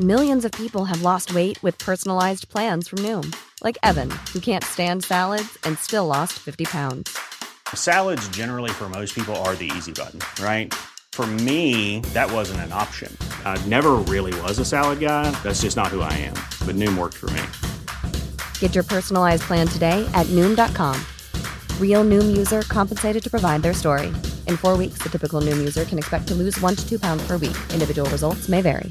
Millions of people have lost weight with personalised plans from Noom like even you can stand salad and still lost fifty pound salad generally for most people are the easy button right for me that was an option I never really was a salad guy that's just not who I am but Noom work for me get your personalised plan today at Noom dot com real Noom user compensated to provide their story in four weeks the typical Noom user can expect to lose 1 to 2 pound per week individual results may vary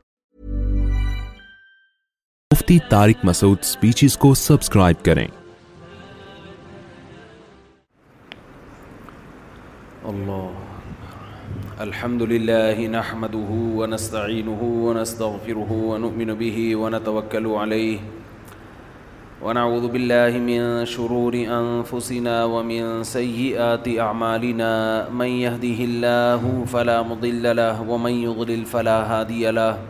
Mufti Tariq Masood speeches کو subscribe کریں اللہ الحمد لله نحمده ونستعينه ونستغفره ونؤمن به ونتوكل عليه ونعوذ بالله من شرور أنفسنا ومن سيئات أعمالنا من يهده الله فلا مضل له ومن يضلل فلا هادي له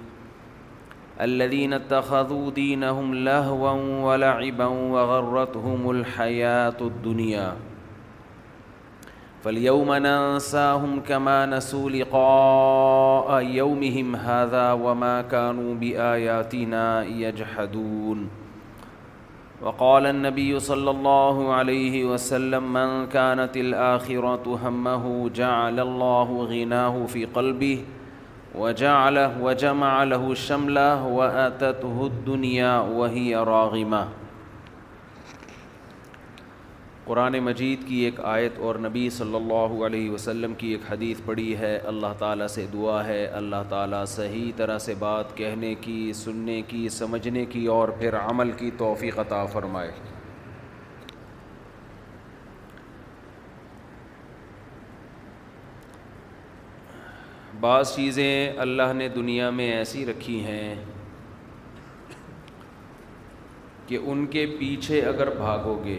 الذين اتخذوا دينهم لهوا ولعبا وغرتهم الحياة الدنيا فاليوم ننساهم كما نسوا لقاء يومهم هذا وما كانوا بآياتنا يجحدون وقال النبي صلى الله عليه وسلم من كانت الآخرة همه جعل الله غناه في قلبه وجعله وجمع له الشمل وآتته الدنيا وهي راغمة قرآن مجید کی ایک آیت اور نبی صلی اللہ علیہ وسلم کی ایک حدیث پڑھی ہے اللہ تعالیٰ سے دعا ہے اللہ تعالیٰ صحیح طرح سے بات کہنے کی سننے کی سمجھنے کی اور پھر عمل کی توفیق عطا فرمائے بعض چیزیں اللہ نے دنیا میں ایسی رکھی ہیں کہ ان کے پیچھے اگر بھاگو گے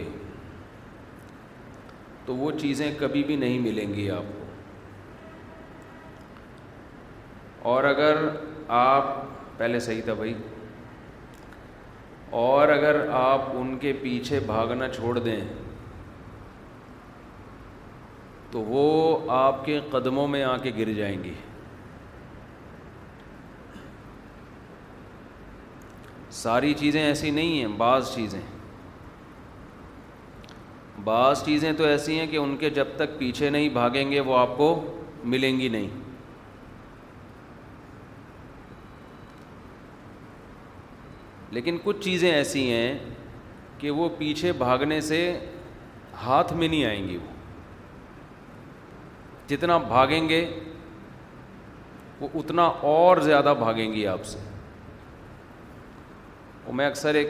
تو وہ چیزیں کبھی بھی نہیں ملیں گی آپ کو اور اگر آپ پہلے صحیح تھا بھائی اور اگر آپ ان کے پیچھے بھاگنا چھوڑ دیں تو وہ آپ کے قدموں میں آ کے گر جائیں گی ساری چیزیں ایسی نہیں ہیں بعض چیزیں بعض چیزیں تو ایسی ہیں کہ ان کے جب تک پیچھے نہیں بھاگیں گے وہ آپ کو ملیں گی نہیں لیکن کچھ چیزیں ایسی ہیں کہ وہ پیچھے بھاگنے سے ہاتھ میں نہیں آئیں گی وہ جتنا بھاگیں گے وہ اتنا اور زیادہ بھاگیں گی آپ سے میں اکثر ایک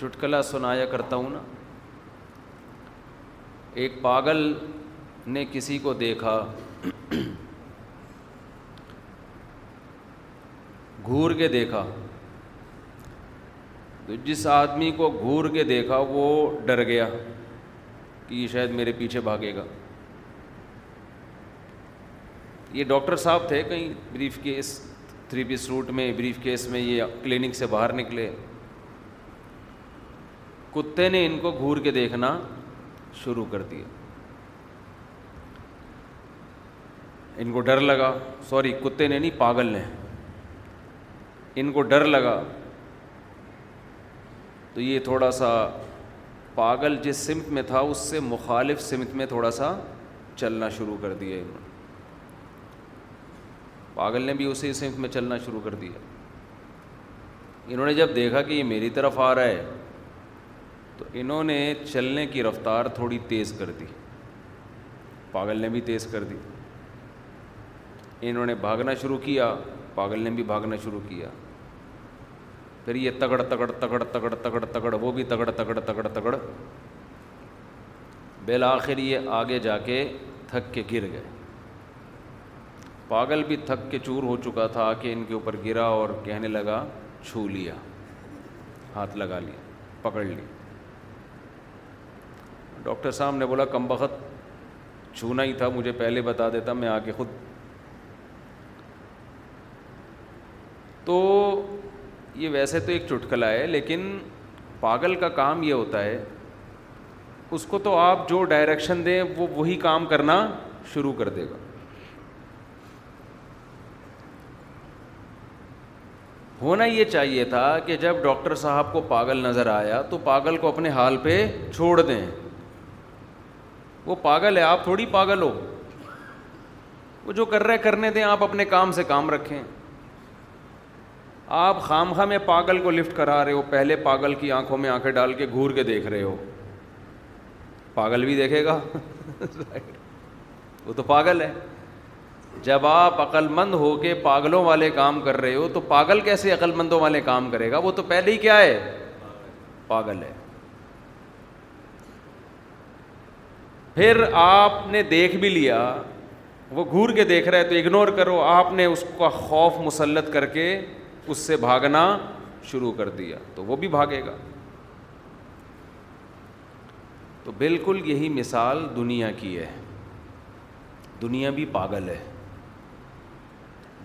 چٹکلا سنایا کرتا ہوں نا ایک پاگل نے کسی کو دیکھا گور کے دیکھا تو جس آدمی کو گور کے دیکھا وہ ڈر گیا کہ یہ شاید میرے پیچھے بھاگے گا یہ ڈاکٹر صاحب تھے کہیں بریف کیس تھری پیس روٹ میں بریف کیس میں یہ کلینک سے باہر نکلے کتے نے ان کو گھور کے دیکھنا شروع کر دیا ان کو ڈر لگا سوری کتے نے نہیں پاگل نے ان کو ڈر لگا تو یہ تھوڑا سا پاگل جس سمت میں تھا اس سے مخالف سمت میں تھوڑا سا چلنا شروع کر دیا انہوں نے پاگل نے بھی اسی سمت میں چلنا شروع کر دیا انہوں نے جب دیکھا کہ یہ میری طرف آ رہا ہے تو انہوں نے چلنے کی رفتار تھوڑی تیز کر دی پاگل نے بھی تیز کر دی انہوں نے بھاگنا شروع کیا پاگل نے بھی بھاگنا شروع کیا پھر یہ تگڑ تگڑ تگڑ تگڑ تگڑ تگڑ وہ بھی تگڑ تگڑ تگڑ تگڑ بالآخر یہ آگے جا کے تھک کے گر گئے پاگل بھی تھک کے چور ہو چکا تھا کہ ان کے اوپر گرا اور کہنے لگا چھو لیا ہاتھ لگا لیا پکڑ لی ڈاکٹر صاحب نے بولا کم بخت چھونا ہی تھا مجھے پہلے بتا دیتا میں آ کے خود تو یہ ویسے تو ایک چٹکلا ہے لیکن پاگل کا کام یہ ہوتا ہے اس کو تو آپ جو ڈائریکشن دیں وہ وہی کام کرنا شروع کر دے گا ہونا یہ چاہیے تھا کہ جب ڈاکٹر صاحب کو پاگل نظر آیا تو پاگل کو اپنے حال پہ چھوڑ دیں وہ پاگل ہے آپ تھوڑی پاگل ہو وہ جو کر رہے کرنے دیں آپ اپنے کام سے کام رکھیں آپ خام میں پاگل کو لفٹ کرا رہے ہو پہلے پاگل کی آنکھوں میں آنکھیں ڈال کے گھور کے دیکھ رہے ہو پاگل بھی دیکھے گا وہ تو پاگل ہے جب آپ عقل مند ہو کے پاگلوں والے کام کر رہے ہو تو پاگل کیسے عقل مندوں والے کام کرے گا وہ تو پہلے ہی کیا ہے پاگل ہے پھر آپ نے دیکھ بھی لیا وہ گور کے دیکھ رہا ہے تو اگنور کرو آپ نے اس کا خوف مسلط کر کے اس سے بھاگنا شروع کر دیا تو وہ بھی بھاگے گا تو بالکل یہی مثال دنیا کی ہے دنیا بھی پاگل ہے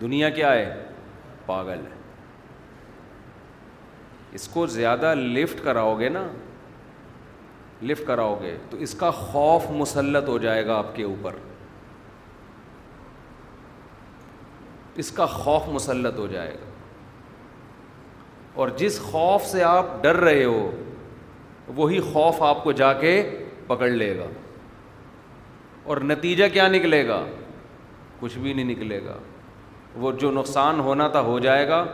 دنیا کیا ہے پاگل ہے اس کو زیادہ لفٹ کراؤ گے نا لفٹ کراؤ گے تو اس کا خوف مسلط ہو جائے گا آپ کے اوپر اس کا خوف مسلط ہو جائے گا اور جس خوف سے آپ ڈر رہے ہو وہی خوف آپ کو جا کے پکڑ لے گا اور نتیجہ کیا نکلے گا کچھ بھی نہیں نکلے گا وہ جو نقصان ہونا تھا ہو جائے گا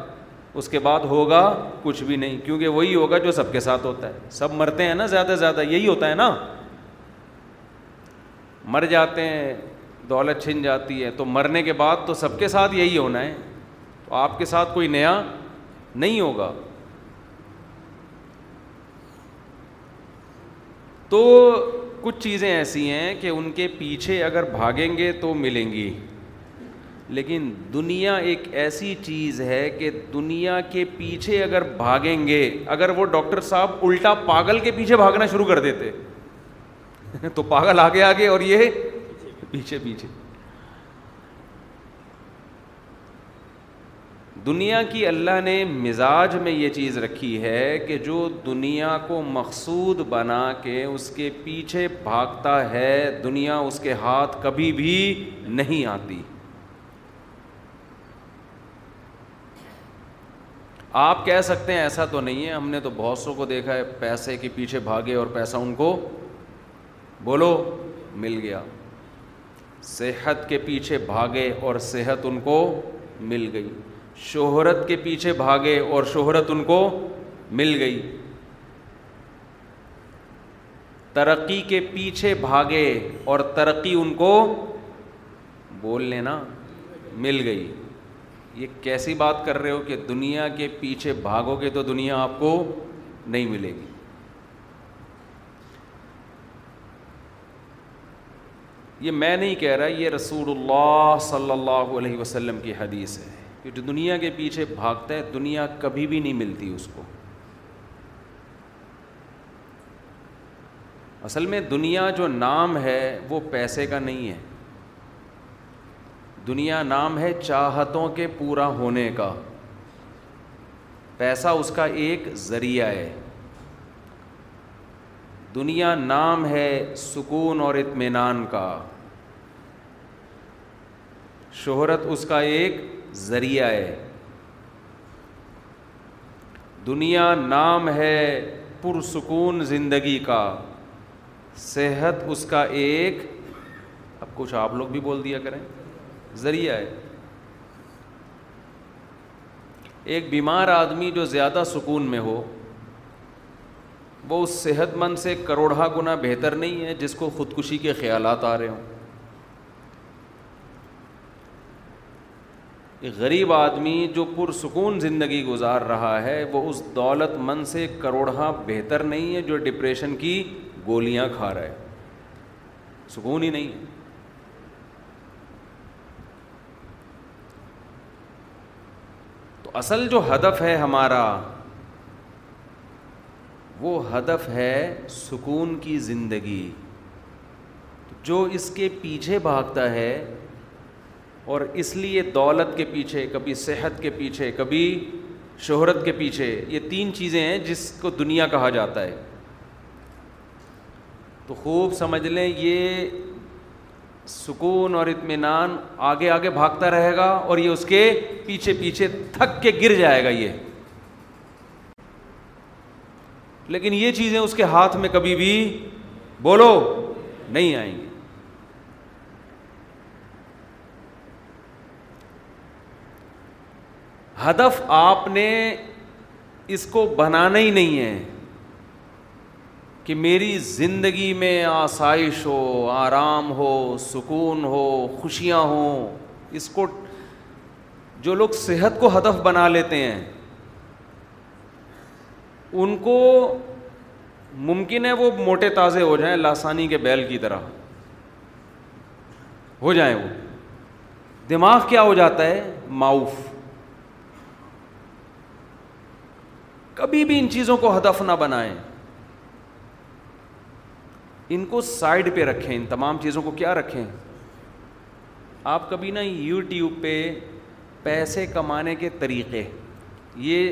اس کے بعد ہوگا کچھ بھی نہیں کیونکہ وہی ہوگا جو سب کے ساتھ ہوتا ہے سب مرتے ہیں نا زیادہ سے زیادہ یہی ہوتا ہے نا مر جاتے ہیں دولت چھن جاتی ہے تو مرنے کے بعد تو سب کے ساتھ یہی ہونا ہے تو آپ کے ساتھ کوئی نیا نہیں ہوگا تو کچھ چیزیں ایسی ہیں کہ ان کے پیچھے اگر بھاگیں گے تو ملیں گی لیکن دنیا ایک ایسی چیز ہے کہ دنیا کے پیچھے اگر بھاگیں گے اگر وہ ڈاکٹر صاحب الٹا پاگل کے پیچھے بھاگنا شروع کر دیتے تو پاگل آگے آگے اور یہ پیچھے پیچھے دنیا کی اللہ نے مزاج میں یہ چیز رکھی ہے کہ جو دنیا کو مقصود بنا کے اس کے پیچھے بھاگتا ہے دنیا اس کے ہاتھ کبھی بھی نہیں آتی آپ کہہ سکتے ہیں ایسا تو نہیں ہے ہم نے تو بہت سو کو دیکھا ہے پیسے کے پیچھے بھاگے اور پیسہ ان کو بولو مل گیا صحت کے پیچھے بھاگے اور صحت ان کو مل گئی شہرت کے پیچھے بھاگے اور شہرت ان کو مل گئی ترقی کے پیچھے بھاگے اور ترقی ان کو بول لینا مل گئی یہ کیسی بات کر رہے ہو کہ دنیا کے پیچھے بھاگو گے تو دنیا آپ کو نہیں ملے گی یہ میں نہیں کہہ رہا یہ رسول اللہ صلی اللہ علیہ وسلم کی حدیث ہے کہ جو دنیا کے پیچھے بھاگتا ہے دنیا کبھی بھی نہیں ملتی اس کو اصل میں دنیا جو نام ہے وہ پیسے کا نہیں ہے دنیا نام ہے چاہتوں کے پورا ہونے کا پیسہ اس کا ایک ذریعہ ہے دنیا نام ہے سکون اور اطمینان کا شہرت اس کا ایک ذریعہ ہے دنیا نام ہے پرسکون زندگی کا صحت اس کا ایک اب کچھ آپ لوگ بھی بول دیا کریں ذریعہ ہے ایک بیمار آدمی جو زیادہ سکون میں ہو وہ اس صحت مند سے کروڑہ گنا بہتر نہیں ہے جس کو خودکشی کے خیالات آ رہے ہوں ایک غریب آدمی جو پرسکون زندگی گزار رہا ہے وہ اس دولت مند سے کروڑہ بہتر نہیں ہے جو ڈپریشن کی گولیاں کھا رہا ہے سکون ہی نہیں ہے تو اصل جو ہدف ہے ہمارا وہ ہدف ہے سکون کی زندگی جو اس کے پیچھے بھاگتا ہے اور اس لیے دولت کے پیچھے کبھی صحت کے پیچھے کبھی شہرت کے پیچھے یہ تین چیزیں ہیں جس کو دنیا کہا جاتا ہے تو خوب سمجھ لیں یہ سکون اور اطمینان آگے آگے بھاگتا رہے گا اور یہ اس کے پیچھے پیچھے تھک کے گر جائے گا یہ لیکن یہ چیزیں اس کے ہاتھ میں کبھی بھی بولو نہیں آئیں گی ہدف آپ نے اس کو بنانا ہی نہیں ہے کہ میری زندگی میں آسائش ہو آرام ہو سکون ہو خوشیاں ہوں اس کو جو لوگ صحت کو ہدف بنا لیتے ہیں ان کو ممکن ہے وہ موٹے تازے ہو جائیں لاسانی کے بیل کی طرح ہو جائیں وہ دماغ کیا ہو جاتا ہے ماؤف کبھی بھی ان چیزوں کو ہدف نہ بنائیں ان کو سائڈ پہ رکھیں ان تمام چیزوں کو کیا رکھیں آپ کبھی نہ یوٹیوب پہ پیسے کمانے کے طریقے یہ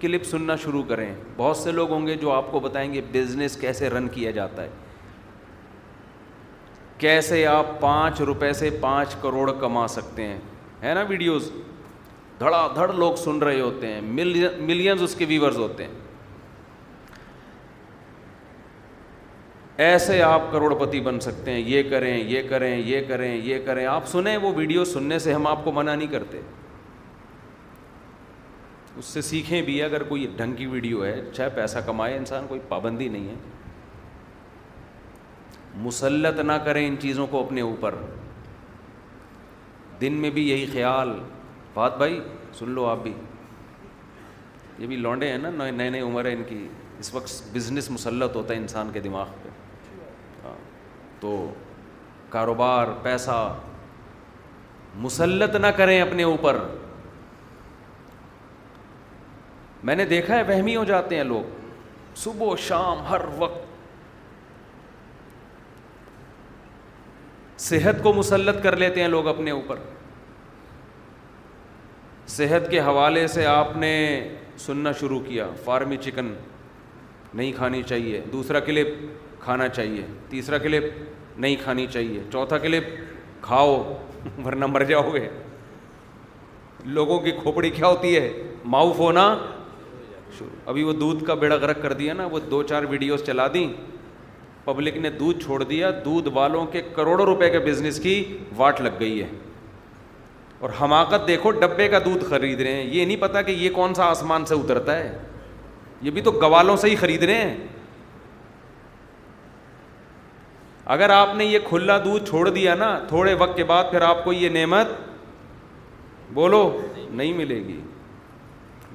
کلپ سننا شروع کریں بہت سے لوگ ہوں گے جو آپ کو بتائیں گے بزنس کیسے رن کیا جاتا ہے کیسے آپ پانچ روپے سے پانچ کروڑ کما سکتے ہیں ہے نا ویڈیوز دھڑا دھڑ لوگ سن رہے ہوتے ہیں ملینز اس کے ویورز ہوتے ہیں ایسے آپ کروڑ پتی بن سکتے ہیں یہ کریں یہ کریں یہ کریں یہ کریں آپ سنیں وہ ویڈیو سننے سے ہم آپ کو منع نہیں کرتے اس سے سیکھیں بھی اگر کوئی ڈھنگ کی ویڈیو ہے چاہے پیسہ کمائے انسان کوئی پابندی نہیں ہے مسلط نہ کریں ان چیزوں کو اپنے اوپر دن میں بھی یہی خیال بات بھائی سن لو آپ بھی یہ بھی لونڈے ہیں نا نئے نئے عمر ہیں ان کی اس وقت بزنس مسلط ہوتا ہے انسان کے دماغ پہ تو کاروبار پیسہ مسلط نہ کریں اپنے اوپر میں نے دیکھا ہے وہمی ہو جاتے ہیں لوگ صبح و شام ہر وقت صحت کو مسلط کر لیتے ہیں لوگ اپنے اوپر صحت کے حوالے سے آپ نے سننا شروع کیا فارمی چکن نہیں کھانی چاہیے دوسرا کلپ کھانا چاہیے تیسرا کلپ نہیں کھانی چاہیے چوتھا کلپ کھاؤ ورنہ مر جاؤ گے لوگوں کی کھوپڑی کیا ہوتی ہے معاف ہونا ابھی وہ دودھ کا بیڑا غرق کر دیا نا وہ دو چار ویڈیوز چلا دیں پبلک نے دودھ چھوڑ دیا دودھ والوں کے کروڑوں روپے کے بزنس کی واٹ لگ گئی ہے اور حماقت دیکھو ڈبے کا دودھ خرید رہے ہیں یہ نہیں پتا کہ یہ کون سا آسمان سے اترتا ہے یہ بھی تو گوالوں سے ہی خرید رہے ہیں اگر آپ نے یہ کھلا دودھ چھوڑ دیا نا تھوڑے وقت کے بعد پھر آپ کو یہ نعمت بولو نہیں ملے گی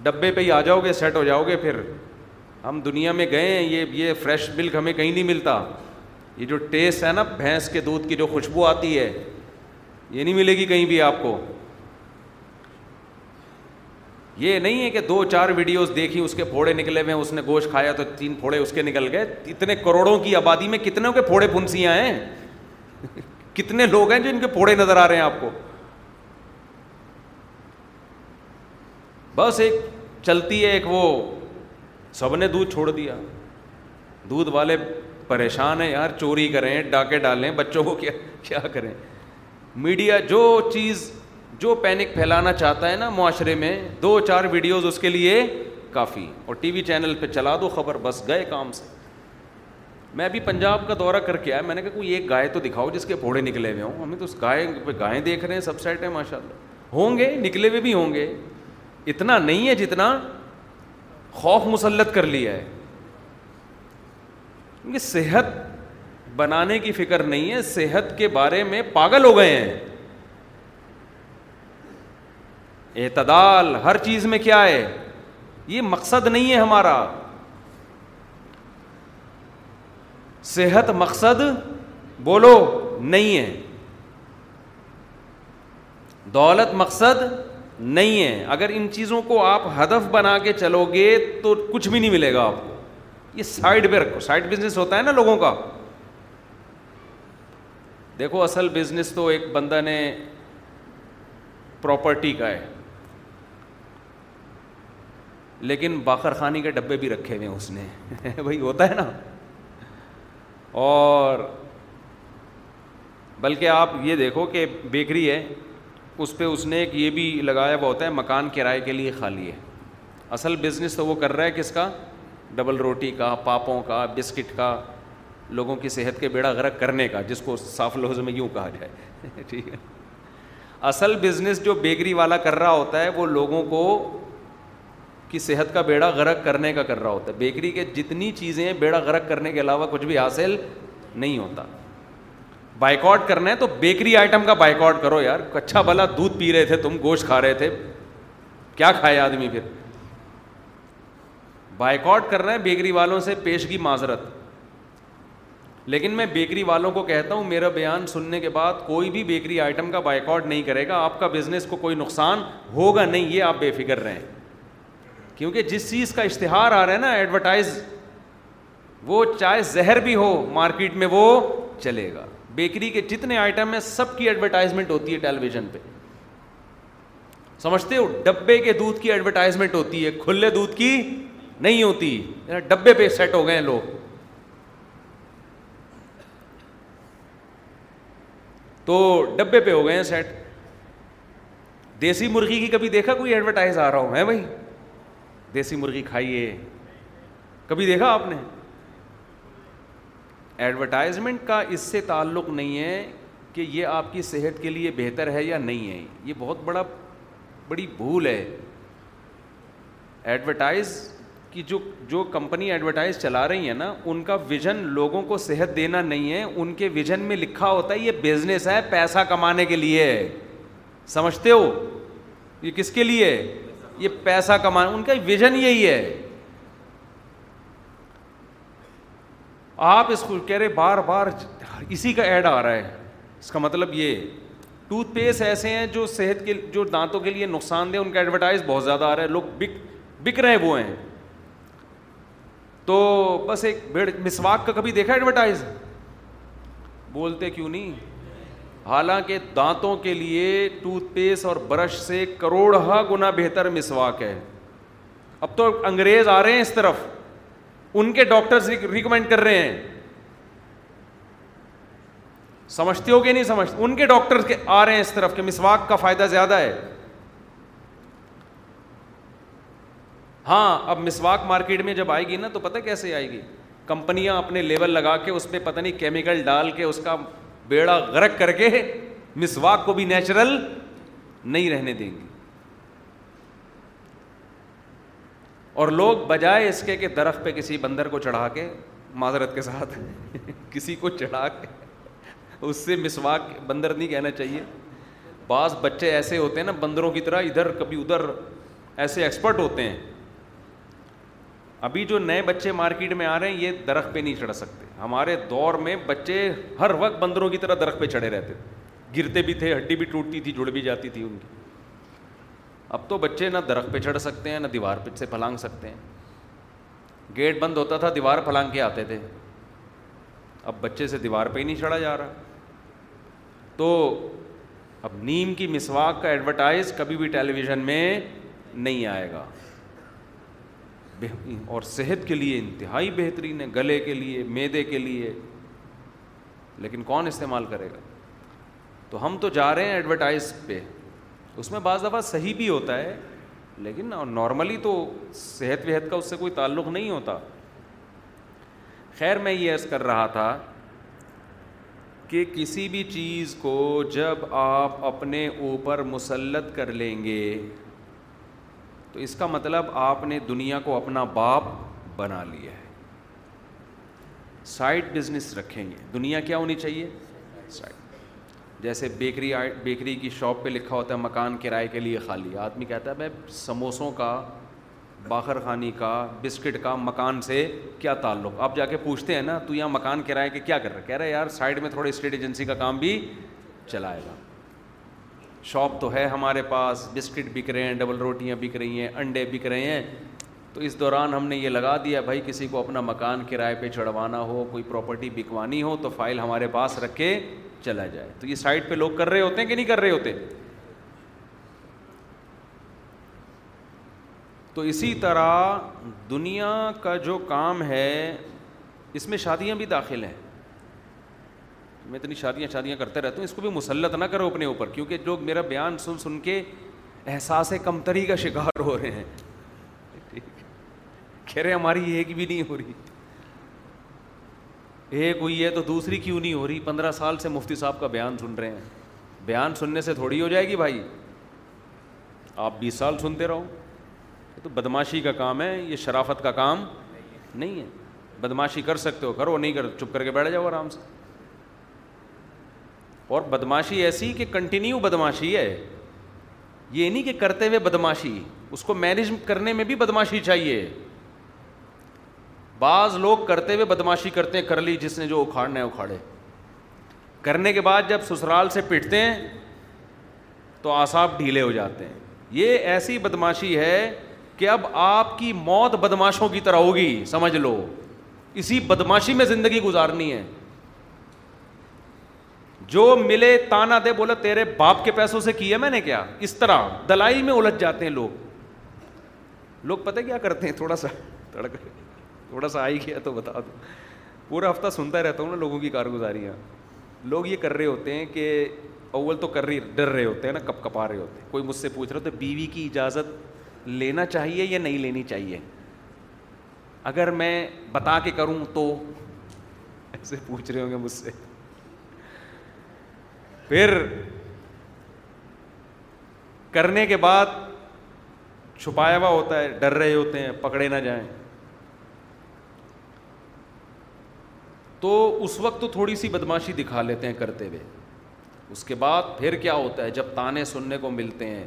ڈبے پہ ہی آ جاؤ گے سیٹ ہو جاؤ گے پھر ہم دنیا میں گئے ہیں یہ یہ فریش ملک ہمیں کہیں نہیں ملتا یہ جو ٹیسٹ ہے نا بھینس کے دودھ کی جو خوشبو آتی ہے یہ نہیں ملے گی کہیں بھی آپ کو یہ نہیں ہے کہ دو چار ویڈیوز دیکھی اس کے پھوڑے نکلے ہوئے اس نے گوشت کھایا تو تین پھوڑے اس کے نکل گئے اتنے کروڑوں کی آبادی میں کتنے کے پھوڑے پنسیاں ہیں کتنے لوگ ہیں جو ان کے پھوڑے نظر آ رہے ہیں آپ کو بس ایک چلتی ہے ایک وہ سب نے دودھ چھوڑ دیا دودھ والے پریشان ہیں یار چوری کریں ڈاکے ڈالیں بچوں کو کیا کیا کریں میڈیا جو چیز جو پینک پھیلانا چاہتا ہے نا معاشرے میں دو چار ویڈیوز اس کے لیے کافی اور ٹی وی چینل پہ چلا دو خبر بس گئے کام سے میں ابھی پنجاب کا دورہ کر کے آیا میں نے کہا کوئی ایک گائے تو دکھاؤ جس کے پھوڑے نکلے ہوئے ہوں ہمیں تو اس گائے پہ گائیں دیکھ رہے ہیں سب سائٹ ہیں ماشاء اللہ ہوں گے نکلے ہوئے بھی ہوں گے اتنا نہیں ہے جتنا خوف مسلط کر لیا ہے کیونکہ صحت بنانے کی فکر نہیں ہے صحت کے بارے میں پاگل ہو گئے ہیں اعتدال ہر چیز میں کیا ہے یہ مقصد نہیں ہے ہمارا صحت مقصد بولو نہیں ہے دولت مقصد نہیں ہے اگر ان چیزوں کو آپ ہدف بنا کے چلو گے تو کچھ بھی نہیں ملے گا آپ کو یہ سائڈ رکھو سائڈ بزنس ہوتا ہے نا لوگوں کا دیکھو اصل بزنس تو ایک بندہ نے پراپرٹی کا ہے لیکن خانی کے ڈبے بھی رکھے ہوئے ہیں اس نے وہی ہوتا ہے نا اور بلکہ آپ یہ دیکھو کہ بیکری ہے اس پہ اس نے ایک یہ بھی لگایا ہوا ہوتا ہے مکان کرائے کے لیے خالی ہے اصل بزنس تو وہ کر رہا ہے کس کا ڈبل روٹی کا پاپوں کا بسکٹ کا لوگوں کی صحت کے بیڑا غرق کرنے کا جس کو صاف لفظ میں یوں کہا جائے ٹھیک ہے اصل بزنس جو بیکری والا کر رہا ہوتا ہے وہ لوگوں کو کی صحت کا بیڑا غرق کرنے کا کر رہا ہوتا ہے بیکری کے جتنی چیزیں ہیں بیڑا غرق کرنے کے علاوہ کچھ بھی حاصل نہیں ہوتا بائک کرنا ہے تو بیکری آئٹم کا بائک آؤٹ کرو یار اچھا بھلا دودھ پی رہے تھے تم گوشت کھا رہے تھے کیا کھائے آدمی پھر بائک کر رہے ہیں بیکری والوں سے پیشگی معذرت لیکن میں بیکری والوں کو کہتا ہوں میرا بیان سننے کے بعد کوئی بھی بیکری آئٹم کا بائک نہیں کرے گا آپ کا بزنس کو کوئی نقصان ہوگا نہیں یہ آپ بے فکر رہیں کیونکہ جس چیز کا اشتہار آ رہا ہے نا ایڈورٹائز وہ چاہے زہر بھی ہو مارکیٹ میں وہ چلے گا بیکری کے جتنے آئٹم ہیں سب کی ایڈورٹائزمنٹ ہوتی ہے ٹیلی ویژن پہ سمجھتے ہو ڈبے کے دودھ کی ایڈورٹائزمنٹ ہوتی ہے کھلے دودھ کی نہیں ہوتی یعنی ڈبے پہ سیٹ ہو گئے ہیں لوگ تو ڈبے پہ ہو گئے ہیں سیٹ دیسی مرغی کی کبھی دیکھا کوئی ایڈورٹائز آ رہا ہوں ہے بھائی دیسی مرغی کھائیے کبھی دیکھا آپ نے ایڈورٹائزمنٹ کا اس سے تعلق نہیں ہے کہ یہ آپ کی صحت کے لیے بہتر ہے یا نہیں ہے یہ بہت بڑا بڑی بھول ہے ایڈورٹائز کی جو جو کمپنی ایڈورٹائز چلا رہی ہیں نا ان کا ویژن لوگوں کو صحت دینا نہیں ہے ان کے ویژن میں لکھا ہوتا ہے یہ بزنس ہے پیسہ کمانے کے لیے سمجھتے ہو یہ کس کے لیے ہے یہ پیسہ کمانا ان کا ویژن یہی ہے آپ اس کو کہہ رہے بار بار اسی کا ایڈ آ رہا ہے اس کا مطلب یہ ٹوتھ پیسٹ ایسے ہیں جو صحت کے جو دانتوں کے لیے نقصان دہ ان کا ایڈورٹائز بہت زیادہ آ رہا ہے لوگ بک رہے وہ ہیں تو بس ایک مسواک کا کبھی دیکھا ایڈورٹائز بولتے کیوں نہیں حالانکہ دانتوں کے لیے ٹوتھ پیسٹ اور برش سے کروڑہ گنا بہتر مسواک ہے اب تو انگریز آ رہے ہیں اس طرف ان کے ڈاکٹرز ریکمینڈ کر رہے ہیں سمجھتے ہو کہ نہیں سمجھتے ان کے ڈاکٹر آ رہے ہیں اس طرف کہ مسواک کا فائدہ زیادہ ہے ہاں اب مسواک مارکیٹ میں جب آئے گی نا تو پتہ کیسے آئے گی کمپنیاں اپنے لیول لگا کے اس پہ پتہ نہیں کیمیکل ڈال کے اس کا بیڑا غرق کر کے مسواک کو بھی نیچرل نہیں رہنے دیں گے اور لوگ بجائے اس کے کہ درخت پہ کسی بندر کو چڑھا کے معذرت کے ساتھ کسی کو چڑھا کے اس سے مسواک بندر نہیں کہنا چاہیے بعض بچے ایسے ہوتے ہیں نا بندروں کی طرح ادھر کبھی ادھر ایسے ایکسپرٹ ہوتے ہیں ابھی جو نئے بچے مارکیٹ میں آ رہے ہیں یہ درخت پہ نہیں چڑھ سکتے ہمارے دور میں بچے ہر وقت بندروں کی طرح درخت پہ چڑھے رہتے تھے گرتے بھی تھے ہڈی بھی ٹوٹتی تھی جڑ بھی جاتی تھی ان کی اب تو بچے نہ درخت پہ چڑھ سکتے ہیں نہ دیوار پہ سے پھلانگ سکتے ہیں گیٹ بند ہوتا تھا دیوار پھلانگ کے آتے تھے اب بچے سے دیوار پہ ہی نہیں چڑھا جا رہا تو اب نیم کی مسواک کا ایڈورٹائز کبھی بھی ٹیلی ویژن میں نہیں آئے گا اور صحت کے لیے انتہائی بہترین ہے گلے کے لیے میدے کے لیے لیکن کون استعمال کرے گا تو ہم تو جا رہے ہیں ایڈورٹائز پہ اس میں بعض دفعہ صحیح بھی ہوتا ہے لیکن نارملی تو صحت وحت کا اس سے کوئی تعلق نہیں ہوتا خیر میں یہ عرض کر رہا تھا کہ کسی بھی چیز کو جب آپ اپنے اوپر مسلط کر لیں گے تو اس کا مطلب آپ نے دنیا کو اپنا باپ بنا لیا ہے سائڈ بزنس رکھیں گے دنیا کیا ہونی چاہیے سائڈ جیسے بیکری بیکری کی شاپ پہ لکھا ہوتا ہے مکان کرائے کے لیے خالی آدمی کہتا ہے میں سموسوں کا باخر خانی کا بسکٹ کا مکان سے کیا تعلق آپ جا کے پوچھتے ہیں نا تو یہاں مکان کرائے کے کیا کر رہے کہہ رہے یار سائڈ میں تھوڑے اسٹیٹ ایجنسی کا کام بھی چلائے گا شاپ تو ہے ہمارے پاس بسکٹ بک رہے ہیں ڈبل روٹیاں بک رہی ہیں انڈے بک رہے ہیں تو اس دوران ہم نے یہ لگا دیا بھائی کسی کو اپنا مکان کرائے پہ چڑھوانا ہو کوئی پراپرٹی بکوانی ہو تو فائل ہمارے پاس رکھ کے چلا جائے تو یہ سائٹ پہ لوگ کر رہے ہوتے ہیں کہ نہیں کر رہے ہوتے تو اسی طرح دنیا کا جو کام ہے اس میں شادیاں بھی داخل ہیں میں اتنی شادیاں شادیاں کرتے رہتا ہوں اس کو بھی مسلط نہ کرو اپنے اوپر کیونکہ لوگ میرا بیان سن سن کے احساس کمتری کا شکار ہو رہے ہیں کہہ رہے ہماری ایک بھی نہیں ہو رہی ایک ہوئی ہے تو دوسری کیوں نہیں ہو رہی پندرہ سال سے مفتی صاحب کا بیان سن رہے ہیں بیان سننے سے تھوڑی ہو جائے گی بھائی آپ بیس سال سنتے رہو یہ تو بدماشی کا کام ہے یہ شرافت کا کام نہیں ہے بدماشی کر سکتے ہو کرو نہیں کرو چپ کر کے بیٹھ جاؤ آرام سے اور بدماشی ایسی کہ کنٹینیو بدماشی ہے یہ نہیں کہ کرتے ہوئے بدماشی اس کو مینج کرنے میں بھی بدماشی چاہیے بعض لوگ کرتے ہوئے بدماشی کرتے ہیں کر لی جس نے جو اکھاڑنا ہے اکھاڑے کرنے کے بعد جب سسرال سے پٹتے ہیں تو آساب ڈھیلے ہو جاتے ہیں یہ ایسی بدماشی ہے کہ اب آپ کی موت بدماشوں کی طرح ہوگی سمجھ لو اسی بدماشی میں زندگی گزارنی ہے جو ملے تانا دے بولے تیرے باپ کے پیسوں سے کیا میں نے کیا اس طرح دلائی میں الجھ جاتے ہیں لوگ لوگ پتہ کیا کرتے ہیں تھوڑا سا تھوڑا سا آئی کیا تو بتا دو پورا ہفتہ سنتا رہتا ہوں نا لوگوں کی کارگزاریاں لوگ یہ کر رہے ہوتے ہیں کہ اول تو کر رہی ڈر رہے ہوتے ہیں نا کپ کپا رہے ہوتے ہیں کوئی مجھ سے پوچھ رہا ہو تو بیوی کی اجازت لینا چاہیے یا نہیں لینی چاہیے اگر میں بتا کے کروں تو ایسے پوچھ رہے ہوں گے مجھ سے پھر کرنے کے بعد چھپایا ہوا ہوتا ہے ڈر رہے ہوتے ہیں پکڑے نہ جائیں تو اس وقت تو تھوڑی سی بدماشی دکھا لیتے ہیں کرتے ہوئے اس کے بعد پھر کیا ہوتا ہے جب تانے سننے کو ملتے ہیں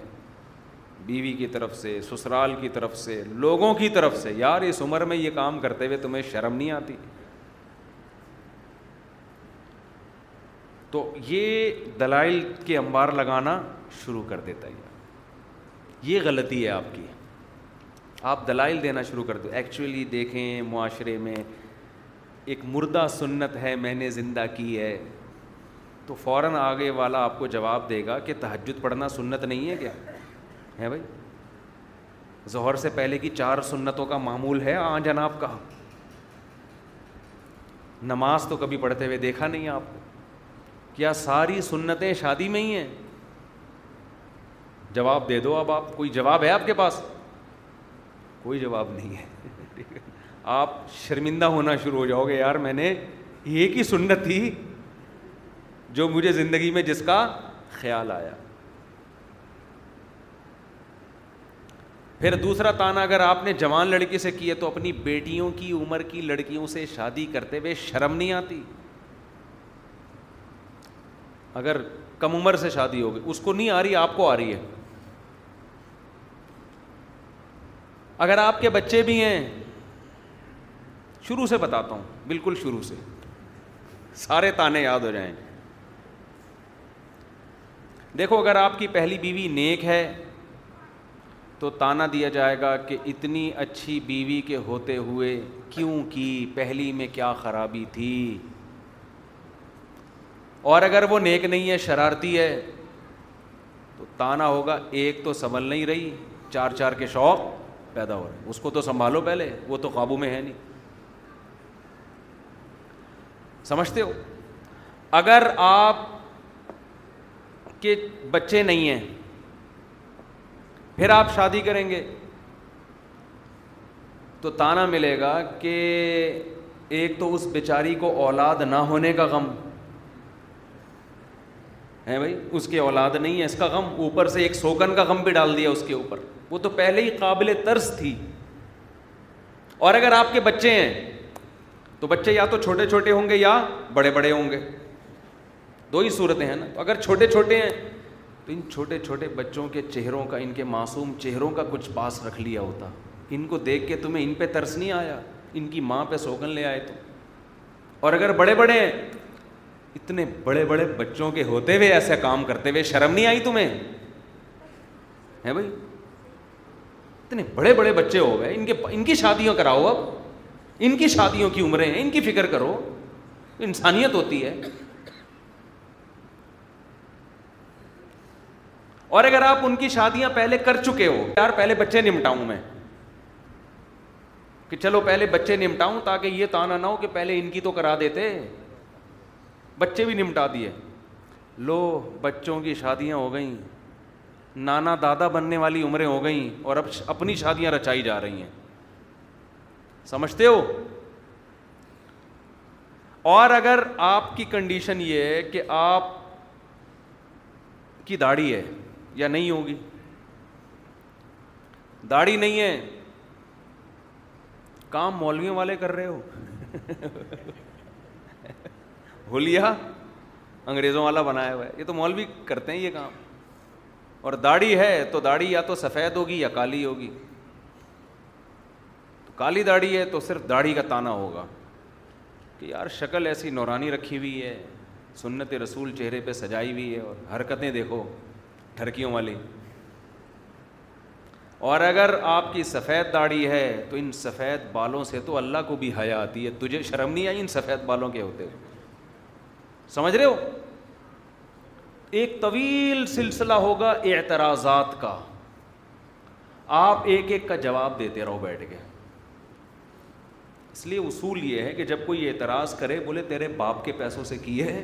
بیوی کی طرف سے سسرال کی طرف سے لوگوں کی طرف سے یار اس عمر میں یہ کام کرتے ہوئے تمہیں شرم نہیں آتی تو یہ دلائل کے انبار لگانا شروع کر دیتا ہے یہ غلطی ہے آپ کی آپ دلائل دینا شروع کر دو ایکچولی دیکھیں معاشرے میں ایک مردہ سنت ہے میں نے زندہ کی ہے تو فوراً آگے والا آپ کو جواب دے گا کہ تحجد پڑھنا سنت نہیں ہے کیا ہے بھائی ظہر سے پہلے کی چار سنتوں کا معمول ہے آ جناب کا نماز تو کبھی پڑھتے ہوئے دیکھا نہیں آپ کو کیا ساری سنتیں شادی میں ہی ہیں جواب دے دو اب آپ کوئی جواب ہے آپ کے پاس کوئی جواب نہیں ہے آپ شرمندہ ہونا شروع ہو جاؤ گے یار میں نے ایک ہی سنت تھی جو مجھے زندگی میں جس کا خیال آیا پھر دوسرا تانا اگر آپ نے جوان لڑکی سے کیا تو اپنی بیٹیوں کی عمر کی لڑکیوں سے شادی کرتے ہوئے شرم نہیں آتی اگر کم عمر سے شادی ہوگی اس کو نہیں آ رہی آپ کو آ رہی ہے اگر آپ کے بچے بھی ہیں شروع سے بتاتا ہوں بالکل شروع سے سارے تانے یاد ہو جائیں دیکھو اگر آپ کی پہلی بیوی نیک ہے تو تانا دیا جائے گا کہ اتنی اچھی بیوی کے ہوتے ہوئے کیوں کی پہلی میں کیا خرابی تھی اور اگر وہ نیک نہیں ہے شرارتی ہے تو تانا ہوگا ایک تو سنبھل نہیں رہی چار چار کے شوق پیدا ہو رہے اس کو تو سنبھالو پہلے وہ تو قابو میں ہے نہیں سمجھتے ہو اگر آپ کے بچے نہیں ہیں پھر آپ شادی کریں گے تو تانا ملے گا کہ ایک تو اس بیچاری کو اولاد نہ ہونے کا غم ہیں بھائی اس کے اولاد نہیں ہے اس کا غم اوپر سے ایک سوکن کا غم بھی ڈال دیا اس کے اوپر وہ تو پہلے ہی قابل ترس تھی اور اگر آپ کے بچے ہیں تو بچے یا تو چھوٹے چھوٹے ہوں گے یا بڑے بڑے ہوں گے دو ہی صورتیں ہیں نا تو اگر چھوٹے چھوٹے ہیں تو ان چھوٹے چھوٹے بچوں کے چہروں کا ان کے معصوم چہروں کا کچھ پاس رکھ لیا ہوتا ان کو دیکھ کے تمہیں ان پہ ترس نہیں آیا ان کی ماں پہ سوکن لے آئے تو اور اگر بڑے بڑے ہیں اتنے بڑے بڑے بچوں کے ہوتے ہوئے ایسے کام کرتے ہوئے شرم نہیں آئی تمہیں ہے بھائی اتنے بڑے بڑے بچے ہو گئے ان کے ان کی شادیاں کراؤ اب ان کی شادیوں کی عمریں ہیں ان کی فکر کرو انسانیت ہوتی ہے اور اگر آپ ان کی شادیاں پہلے کر چکے ہو یار پہلے بچے نمٹاؤں میں کہ چلو پہلے بچے نمٹاؤں تاکہ یہ تانا نہ ہو کہ پہلے ان کی تو کرا دیتے بچے بھی نمٹا دیے لو بچوں کی شادیاں ہو گئیں نانا دادا بننے والی عمریں ہو گئیں اور اب اپنی شادیاں رچائی جا رہی ہیں سمجھتے ہو اور اگر آپ کی کنڈیشن یہ ہے کہ آپ کی داڑھی ہے یا نہیں ہوگی داڑھی نہیں ہے کام مولویوں والے کر رہے ہو ہولیا انگریزوں والا بنایا ہوا ہے یہ تو مولوی کرتے ہیں یہ کام اور داڑھی ہے تو داڑھی یا تو سفید ہوگی یا کالی ہوگی تو کالی داڑھی ہے تو صرف داڑھی کا تانا ہوگا کہ یار شکل ایسی نورانی رکھی ہوئی ہے سنت رسول چہرے پہ سجائی ہوئی ہے اور حرکتیں دیکھو ٹھرکیوں والی اور اگر آپ کی سفید داڑھی ہے تو ان سفید بالوں سے تو اللہ کو بھی حیا آتی ہے تجھے شرم نہیں آئی ان سفید بالوں کے ہوتے ہوئے سمجھ رہے ہو ایک طویل سلسلہ ہوگا اعتراضات کا آپ ایک ایک کا جواب دیتے رہو بیٹھ کے اس لیے اصول یہ ہے کہ جب کوئی اعتراض کرے بولے تیرے باپ کے پیسوں سے کیے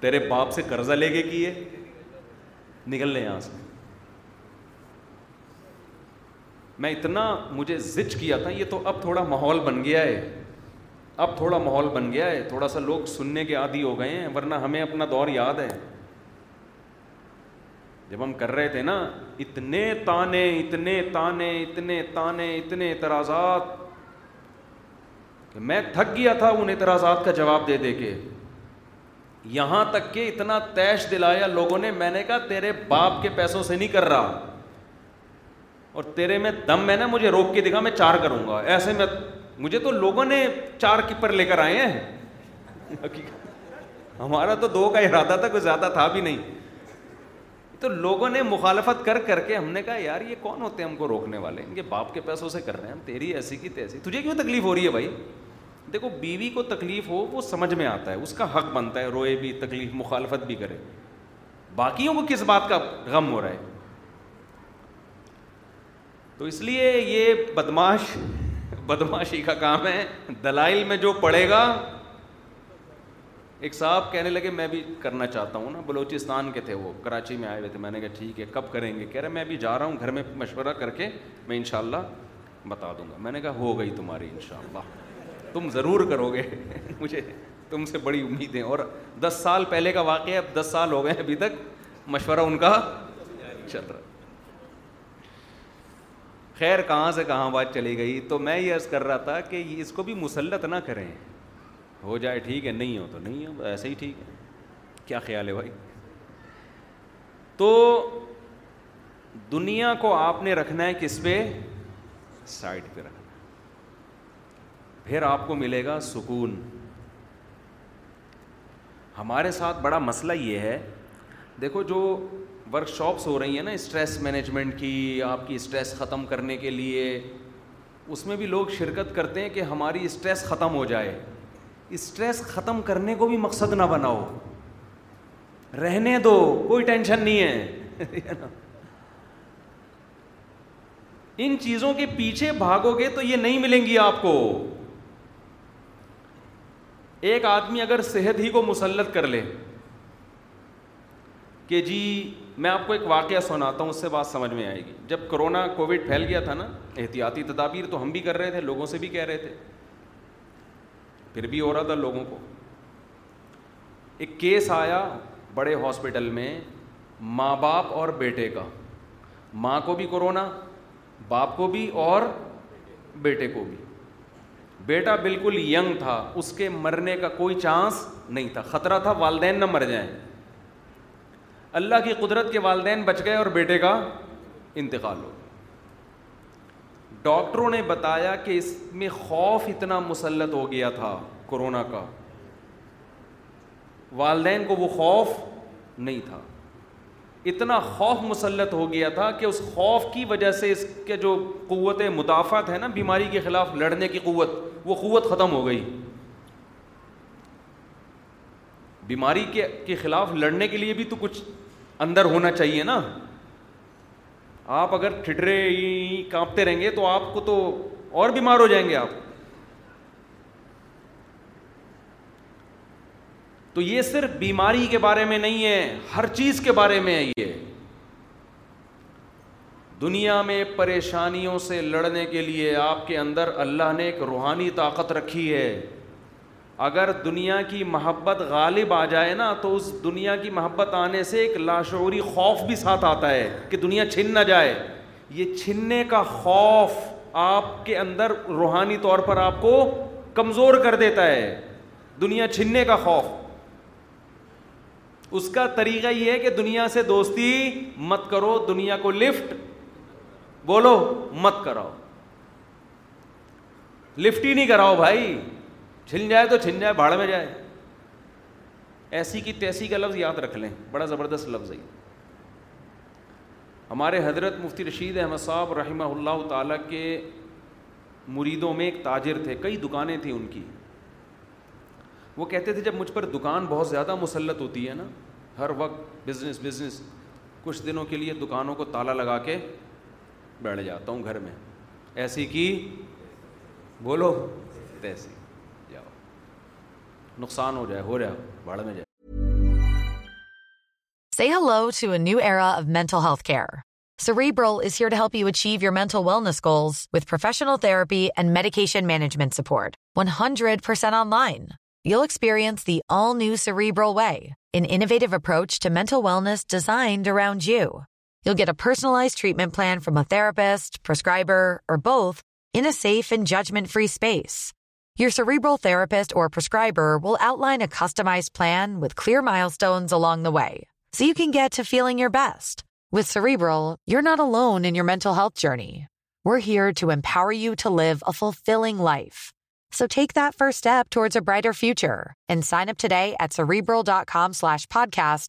تیرے باپ سے قرضہ لے کے کیے نکل لیں یہاں سے میں اتنا مجھے زج کیا تھا یہ تو اب تھوڑا ماحول بن گیا ہے اب تھوڑا ماحول بن گیا ہے تھوڑا سا لوگ سننے کے عادی ہو گئے ہیں ورنہ ہمیں اپنا دور یاد ہے جب ہم کر رہے تھے نا اتنے تانے اتنے تانے اتنے تانے اتنے اعتراضات کہ میں تھک گیا تھا ان اعتراضات کا جواب دے دے کے یہاں تک کہ اتنا تیش دلایا لوگوں نے میں نے کہا تیرے باپ کے پیسوں سے نہیں کر رہا اور تیرے میں دم میں نا مجھے روک کے دکھا میں چار کروں گا ایسے میں مجھے تو لوگوں نے چار کیپر لے کر آئے ہیں ہمارا تو دو کا ارادہ تھا کوئی زیادہ تھا بھی نہیں تو لوگوں نے مخالفت کر کر کے ہم نے کہا یار یہ کون ہوتے ہیں ہم کو روکنے والے ان کے باپ کے پیسوں سے کر رہے ہیں ہم تیری ایسی کی تیسی تجھے کیوں تکلیف ہو رہی ہے بھائی دیکھو بیوی کو تکلیف ہو وہ سمجھ میں آتا ہے اس کا حق بنتا ہے روئے بھی تکلیف مخالفت بھی کرے باقیوں کو کس بات کا غم ہو رہا ہے تو اس لیے یہ بدماش بدماشی کا کام ہے دلائل میں جو پڑے گا ایک صاحب کہنے لگے میں بھی کرنا چاہتا ہوں نا بلوچستان کے تھے وہ کراچی میں آئے ہوئے تھے میں نے کہا ٹھیک ہے کب کریں گے کہہ رہے میں بھی جا رہا ہوں گھر میں مشورہ کر کے میں انشاءاللہ بتا دوں گا میں نے کہا ہو گئی تمہاری انشاءاللہ تم ضرور کرو گے مجھے تم سے بڑی امیدیں اور دس سال پہلے کا واقعہ اب دس سال ہو گئے ابھی تک مشورہ ان کا چل رہا خیر کہاں سے کہاں بات چلی گئی تو میں یہ عرض کر رہا تھا کہ اس کو بھی مسلط نہ کریں ہو جائے ٹھیک ہے نہیں ہو تو نہیں ہو ایسے ہی ٹھیک ہے کیا خیال ہے بھائی تو دنیا کو آپ نے رکھنا ہے کس پہ سائڈ پہ رکھنا پھر آپ کو ملے گا سکون ہمارے ساتھ بڑا مسئلہ یہ ہے دیکھو جو ورک شاپس ہو رہی ہیں نا اسٹریس مینجمنٹ کی آپ کی اسٹریس ختم کرنے کے لیے اس میں بھی لوگ شرکت کرتے ہیں کہ ہماری اسٹریس ختم ہو جائے اسٹریس ختم کرنے کو بھی مقصد نہ بناؤ رہنے دو کوئی ٹینشن نہیں ہے ان چیزوں کے پیچھے بھاگو گے تو یہ نہیں ملیں گی آپ کو ایک آدمی اگر صحت ہی کو مسلط کر لے کہ جی میں آپ کو ایک واقعہ سناتا ہوں اس سے بات سمجھ میں آئے گی جب کرونا کووڈ پھیل گیا تھا نا احتیاطی تدابیر تو ہم بھی کر رہے تھے لوگوں سے بھی کہہ رہے تھے پھر بھی ہو رہا تھا لوگوں کو ایک کیس آیا بڑے ہاسپٹل میں ماں باپ اور بیٹے کا ماں کو بھی کرونا باپ کو بھی اور بیٹے کو بھی بیٹا بالکل ینگ تھا اس کے مرنے کا کوئی چانس نہیں تھا خطرہ تھا والدین نہ مر جائیں اللہ کی قدرت کے والدین بچ گئے اور بیٹے کا انتقال ہو ڈاکٹروں نے بتایا کہ اس میں خوف اتنا مسلط ہو گیا تھا کورونا کا والدین کو وہ خوف نہیں تھا اتنا خوف مسلط ہو گیا تھا کہ اس خوف کی وجہ سے اس کے جو قوت مدافعت ہے نا بیماری کے خلاف لڑنے کی قوت وہ قوت ختم ہو گئی بیماری کے کے خلاف لڑنے کے لیے بھی تو کچھ اندر ہونا چاہیے نا آپ اگر ٹھٹرے کانپتے رہیں گے تو آپ کو تو اور بیمار ہو جائیں گے آپ تو یہ صرف بیماری کے بارے میں نہیں ہے ہر چیز کے بارے میں ہے یہ دنیا میں پریشانیوں سے لڑنے کے لیے آپ کے اندر اللہ نے ایک روحانی طاقت رکھی ہے اگر دنیا کی محبت غالب آ جائے نا تو اس دنیا کی محبت آنے سے ایک لاشعوری خوف بھی ساتھ آتا ہے کہ دنیا چھن نہ جائے یہ چھننے کا خوف آپ کے اندر روحانی طور پر آپ کو کمزور کر دیتا ہے دنیا چھننے کا خوف اس کا طریقہ یہ ہے کہ دنیا سے دوستی مت کرو دنیا کو لفٹ بولو مت کراؤ لفٹ ہی نہیں کراؤ بھائی چھن جائے تو چھن جائے بھاڑ میں جائے ایسی کی تیسی کا لفظ یاد رکھ لیں بڑا زبردست لفظ ہے ہمارے حضرت مفتی رشید احمد صاحب رحمہ اللہ تعالیٰ کے مریدوں میں ایک تاجر تھے کئی دکانیں تھیں ان کی وہ کہتے تھے جب مجھ پر دکان بہت زیادہ مسلط ہوتی ہے نا ہر وقت بزنس بزنس کچھ دنوں کے لیے دکانوں کو تالا لگا کے بیٹھ جاتا ہوں گھر میں ایسی کی بولو تیسی نقصان ہو ہو جائے جائے رہا میں new mental personalised treatment plan from a therapist prescriber Your Cerebral therapist or prescriber will outline a customized plan with clear milestones along the way, so you can get to feeling your best. With Cerebral, you're not alone in your mental health journey. We're here to empower you to live a fulfilling life. So take that first step towards a brighter future and sign up today at Cerebral.com/podcast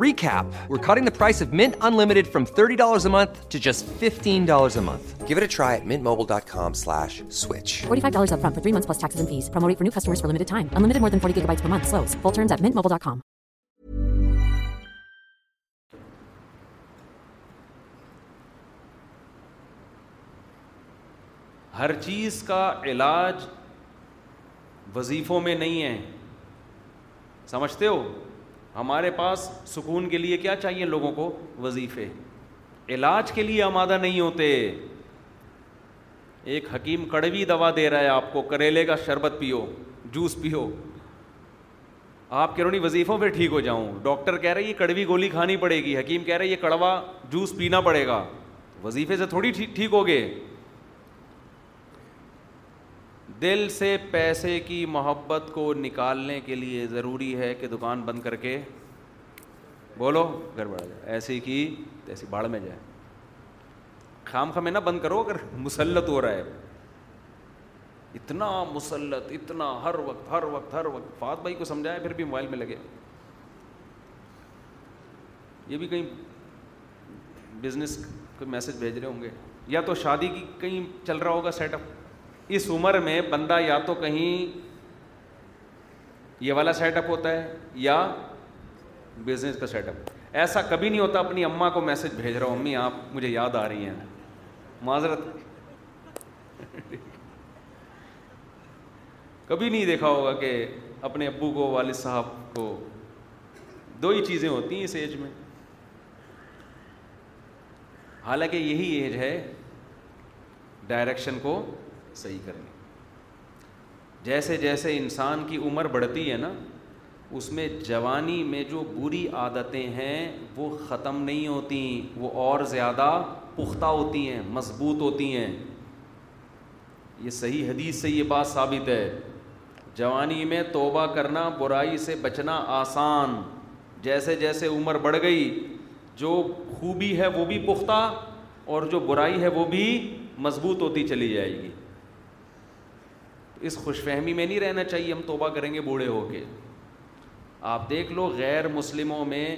Weeks men unlimited from thirty dollar to just fifteen ہر چیز کا علاج وظیفوں میں نہیں ہے سمجھتے ہو ہمارے پاس سکون کے لیے کیا چاہیے لوگوں کو وظیفے علاج کے لیے آمادہ نہیں ہوتے ایک حکیم کڑوی دوا دے رہا ہے آپ کو کریلے کا شربت پیو جوس پیو آپ کہہ رہے وظیفوں پہ ٹھیک ہو جاؤں ڈاکٹر کہہ رہے یہ کڑوی گولی کھانی پڑے گی حکیم کہہ رہے یہ کڑوا جوس پینا پڑے گا وظیفے سے تھوڑی ٹھیک ہو گئے دل سے پیسے کی محبت کو نکالنے کے لیے ضروری ہے کہ دکان بند کر کے بولو گھر بڑھا جائے ایسی کی تیسی باڑھ میں جائے خام خامے نہ بند کرو اگر مسلط ہو رہا ہے اتنا مسلط اتنا ہر وقت ہر وقت ہر وقت فات بھائی کو سمجھایا پھر بھی موبائل میں لگے یہ بھی کہیں بزنس کو میسج بھیج رہے ہوں گے یا تو شادی کی کہیں چل رہا ہوگا سیٹ اپ اس عمر میں بندہ یا تو کہیں یہ والا سیٹ اپ ہوتا ہے یا بزنس کا سیٹ اپ ایسا کبھی نہیں ہوتا اپنی اماں کو میسج بھیج رہا ہوں امی آپ مجھے یاد آ رہی ہیں معذرت کبھی نہیں دیکھا ہوگا کہ اپنے ابو کو والد صاحب کو دو ہی چیزیں ہوتی ہیں اس ایج میں حالانکہ یہی ایج ہے ڈائریکشن کو صحیح لیں جیسے جیسے انسان کی عمر بڑھتی ہے نا اس میں جوانی میں جو بری عادتیں ہیں وہ ختم نہیں ہوتی وہ اور زیادہ پختہ ہوتی ہیں مضبوط ہوتی ہیں یہ صحیح حدیث سے یہ بات ثابت ہے جوانی میں توبہ کرنا برائی سے بچنا آسان جیسے جیسے عمر بڑھ گئی جو خوبی ہے وہ بھی پختہ اور جو برائی ہے وہ بھی مضبوط ہوتی چلی جائے گی اس خوش فہمی میں نہیں رہنا چاہیے ہم توبہ کریں گے بوڑھے ہو کے آپ دیکھ لو غیر مسلموں میں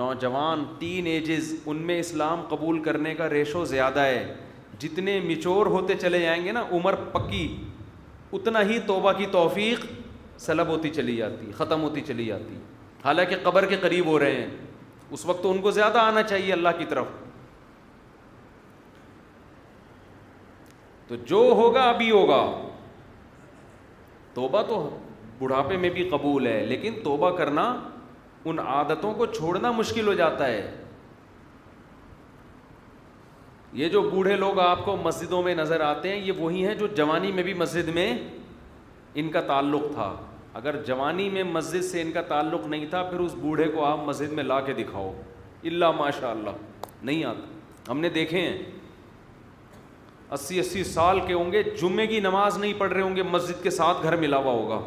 نوجوان تین ایجز ان میں اسلام قبول کرنے کا ریشو زیادہ ہے جتنے مچور ہوتے چلے جائیں گے نا عمر پکی اتنا ہی توبہ کی توفیق سلب ہوتی چلی جاتی ختم ہوتی چلی جاتی حالانکہ قبر کے قریب ہو رہے ہیں اس وقت تو ان کو زیادہ آنا چاہیے اللہ کی طرف تو جو ہوگا ابھی ہوگا توبہ تو بڑھاپے میں بھی قبول ہے لیکن توبہ کرنا ان عادتوں کو چھوڑنا مشکل ہو جاتا ہے یہ جو بوڑھے لوگ آپ کو مسجدوں میں نظر آتے ہیں یہ وہی ہیں جو جوانی میں بھی مسجد میں ان کا تعلق تھا اگر جوانی میں مسجد سے ان کا تعلق نہیں تھا پھر اس بوڑھے کو آپ مسجد میں لا کے دکھاؤ اللہ ماشاء اللہ نہیں آتا ہم نے دیکھے ہیں اسی اسی سال کے ہوں گے جمعے کی نماز نہیں پڑھ رہے ہوں گے مسجد کے ساتھ گھر ملا ہوا ہوگا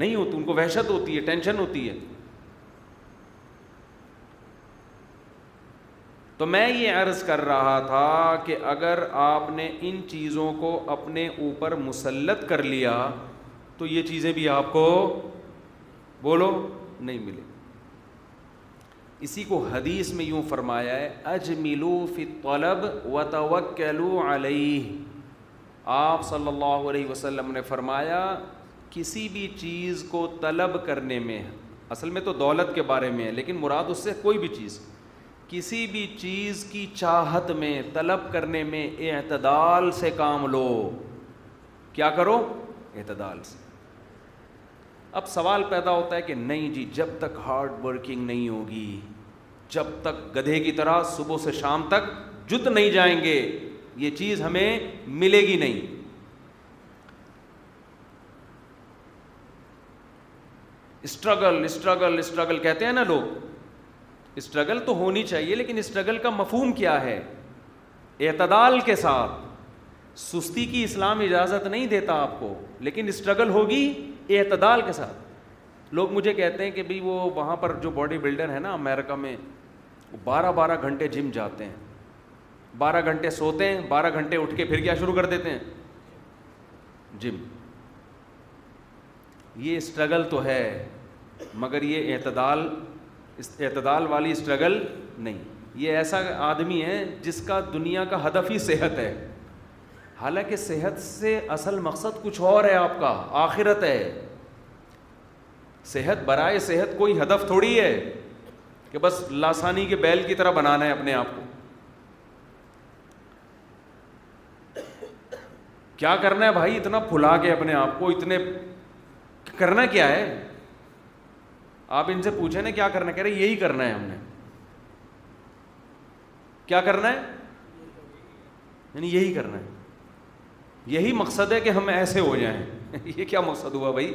نہیں ہوتی ان کو وحشت ہوتی ہے ٹینشن ہوتی ہے تو میں یہ عرض کر رہا تھا کہ اگر آپ نے ان چیزوں کو اپنے اوپر مسلط کر لیا تو یہ چیزیں بھی آپ کو بولو نہیں ملے اسی کو حدیث میں یوں فرمایا ہے اج فی طلب و توکلو علیہ آپ صلی اللہ علیہ وسلم نے فرمایا کسی بھی چیز کو طلب کرنے میں اصل میں تو دولت کے بارے میں ہے لیکن مراد اس سے کوئی بھی چیز کسی بھی چیز کی چاہت میں طلب کرنے میں اعتدال سے کام لو کیا کرو اعتدال سے اب سوال پیدا ہوتا ہے کہ نہیں جی جب تک ہارڈ ورکنگ نہیں ہوگی جب تک گدھے کی طرح صبح سے شام تک جت نہیں جائیں گے یہ چیز ہمیں ملے گی نہیں اسٹرگل اسٹرگل اسٹرگل کہتے ہیں نا لوگ اسٹرگل تو ہونی چاہیے لیکن اسٹرگل کا مفہوم کیا ہے اعتدال کے ساتھ سستی کی اسلام اجازت نہیں دیتا آپ کو لیکن اسٹرگل ہوگی اعتدال کے ساتھ لوگ مجھے کہتے ہیں کہ بھئی وہ وہاں پر جو باڈی بلڈر ہیں نا امیرکا میں وہ بارہ بارہ گھنٹے جم جاتے ہیں بارہ گھنٹے سوتے ہیں بارہ گھنٹے اٹھ کے پھر کیا شروع کر دیتے ہیں جم یہ اسٹرگل تو ہے مگر یہ اعتدال اعتدال والی اسٹرگل نہیں یہ ایسا آدمی ہے جس کا دنیا کا ہدف ہی صحت ہے حالانکہ صحت سے اصل مقصد کچھ اور ہے آپ کا آخرت ہے صحت برائے صحت کوئی ہدف تھوڑی ہے کہ بس لاسانی کے بیل کی طرح بنانا ہے اپنے آپ کو کیا کرنا ہے بھائی اتنا پھلا کے اپنے آپ کو اتنے کرنا کیا ہے آپ ان سے پوچھیں نا کیا کرنا کہہ رہے یہی کرنا ہے ہم نے کیا کرنا ہے یعنی یہی کرنا ہے یہی مقصد ہے کہ ہم ایسے ہو جائیں یہ کیا مقصد ہوا بھائی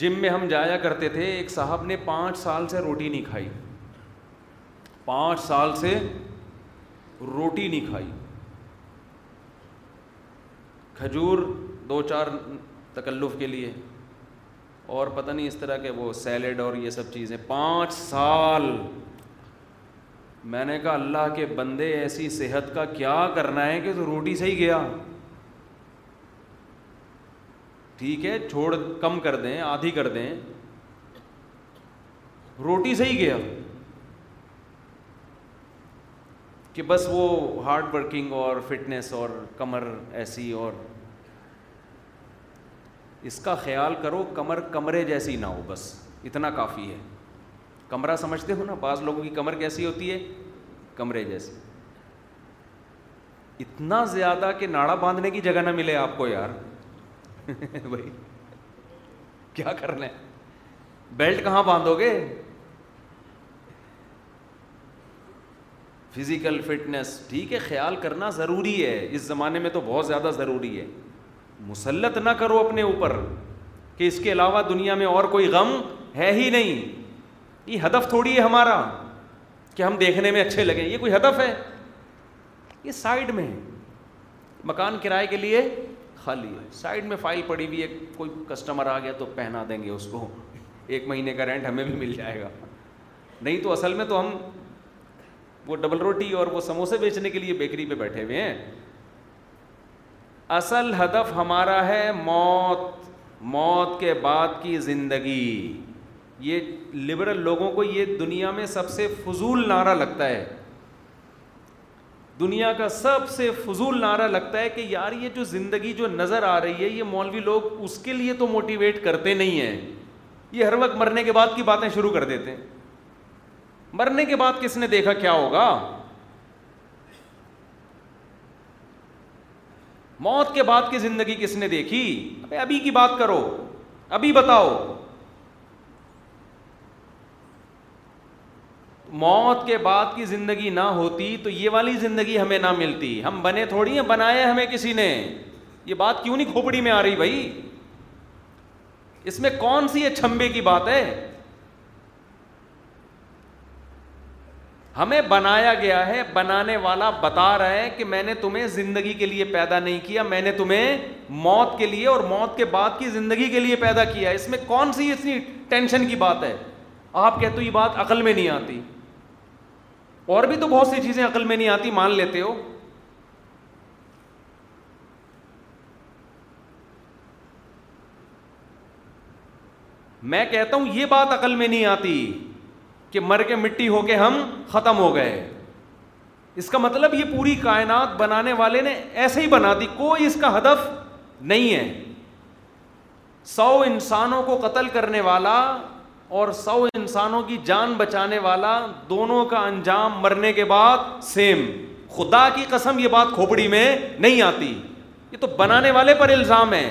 جم میں ہم جایا کرتے تھے ایک صاحب نے پانچ سال سے روٹی نہیں کھائی پانچ سال سے روٹی نہیں کھائی کھجور دو چار تکلف کے لیے اور پتہ نہیں اس طرح کے وہ سیلڈ اور یہ سب چیزیں پانچ سال میں نے کہا اللہ کے بندے ایسی صحت کا کیا کرنا ہے کہ تو روٹی صحیح گیا ٹھیک ہے چھوڑ کم کر دیں آدھی کر دیں روٹی صحیح گیا کہ بس وہ ہارڈ ورکنگ اور فٹنس اور کمر ایسی اور اس کا خیال کرو کمر کمرے جیسی نہ ہو بس اتنا کافی ہے کمرہ سمجھتے ہو نا بعض لوگوں کی کمر کیسی ہوتی ہے کمرے جیسے اتنا زیادہ کہ ناڑا باندھنے کی جگہ نہ ملے آپ کو یار بھائی کیا کرنا بیلٹ کہاں باندھو گے فزیکل فٹنس ٹھیک ہے خیال کرنا ضروری ہے اس زمانے میں تو بہت زیادہ ضروری ہے مسلط نہ کرو اپنے اوپر کہ اس کے علاوہ دنیا میں اور کوئی غم ہے ہی نہیں یہ ہدف تھوڑی ہے ہمارا کہ ہم دیکھنے میں اچھے لگیں یہ کوئی ہدف ہے یہ سائڈ میں مکان کرائے کے لیے خالی ہے سائڈ میں فائل پڑی ہوئی ہے کوئی کسٹمر آ گیا تو پہنا دیں گے اس کو ایک مہینے کا رینٹ ہمیں بھی مل جائے گا نہیں تو اصل میں تو ہم وہ ڈبل روٹی اور وہ سموسے بیچنے کے لیے بیکری پہ بیٹھے ہوئے ہیں اصل ہدف ہمارا ہے موت موت کے بعد کی زندگی یہ لبرل لوگوں کو یہ دنیا میں سب سے فضول نعرہ لگتا ہے دنیا کا سب سے فضول نعرہ لگتا ہے کہ یار یہ جو زندگی جو نظر آ رہی ہے یہ مولوی لوگ اس کے لیے تو موٹیویٹ کرتے نہیں ہیں یہ ہر وقت مرنے کے بعد کی باتیں شروع کر دیتے ہیں مرنے کے بعد کس نے دیکھا کیا ہوگا موت کے بعد کی زندگی کس نے دیکھی ابھی کی بات کرو ابھی بتاؤ موت کے بعد کی زندگی نہ ہوتی تو یہ والی زندگی ہمیں نہ ملتی ہم بنے تھوڑی ہیں بنائے ہمیں کسی نے یہ بات کیوں نہیں کھوپڑی میں آ رہی بھائی اس میں کون سی چھمبے کی بات ہے ہمیں بنایا گیا ہے بنانے والا بتا رہا ہے کہ میں نے تمہیں زندگی کے لیے پیدا نہیں کیا میں نے تمہیں موت کے لیے اور موت کے بعد کی زندگی کے لیے پیدا کیا اس میں کون سی اتنی ٹینشن کی بات ہے آپ کہتے ہو یہ بات عقل میں نہیں آتی اور بھی تو بہت سی چیزیں عقل میں نہیں آتی مان لیتے ہو میں کہتا ہوں یہ بات عقل میں نہیں آتی کہ مر کے مٹی ہو کے ہم ختم ہو گئے اس کا مطلب یہ پوری کائنات بنانے والے نے ایسے ہی بنا دی کوئی اس کا ہدف نہیں ہے سو انسانوں کو قتل کرنے والا اور سو انسانوں کی جان بچانے والا دونوں کا انجام مرنے کے بعد سیم خدا کی قسم یہ بات کھوپڑی میں نہیں آتی یہ تو بنانے والے پر الزام ہے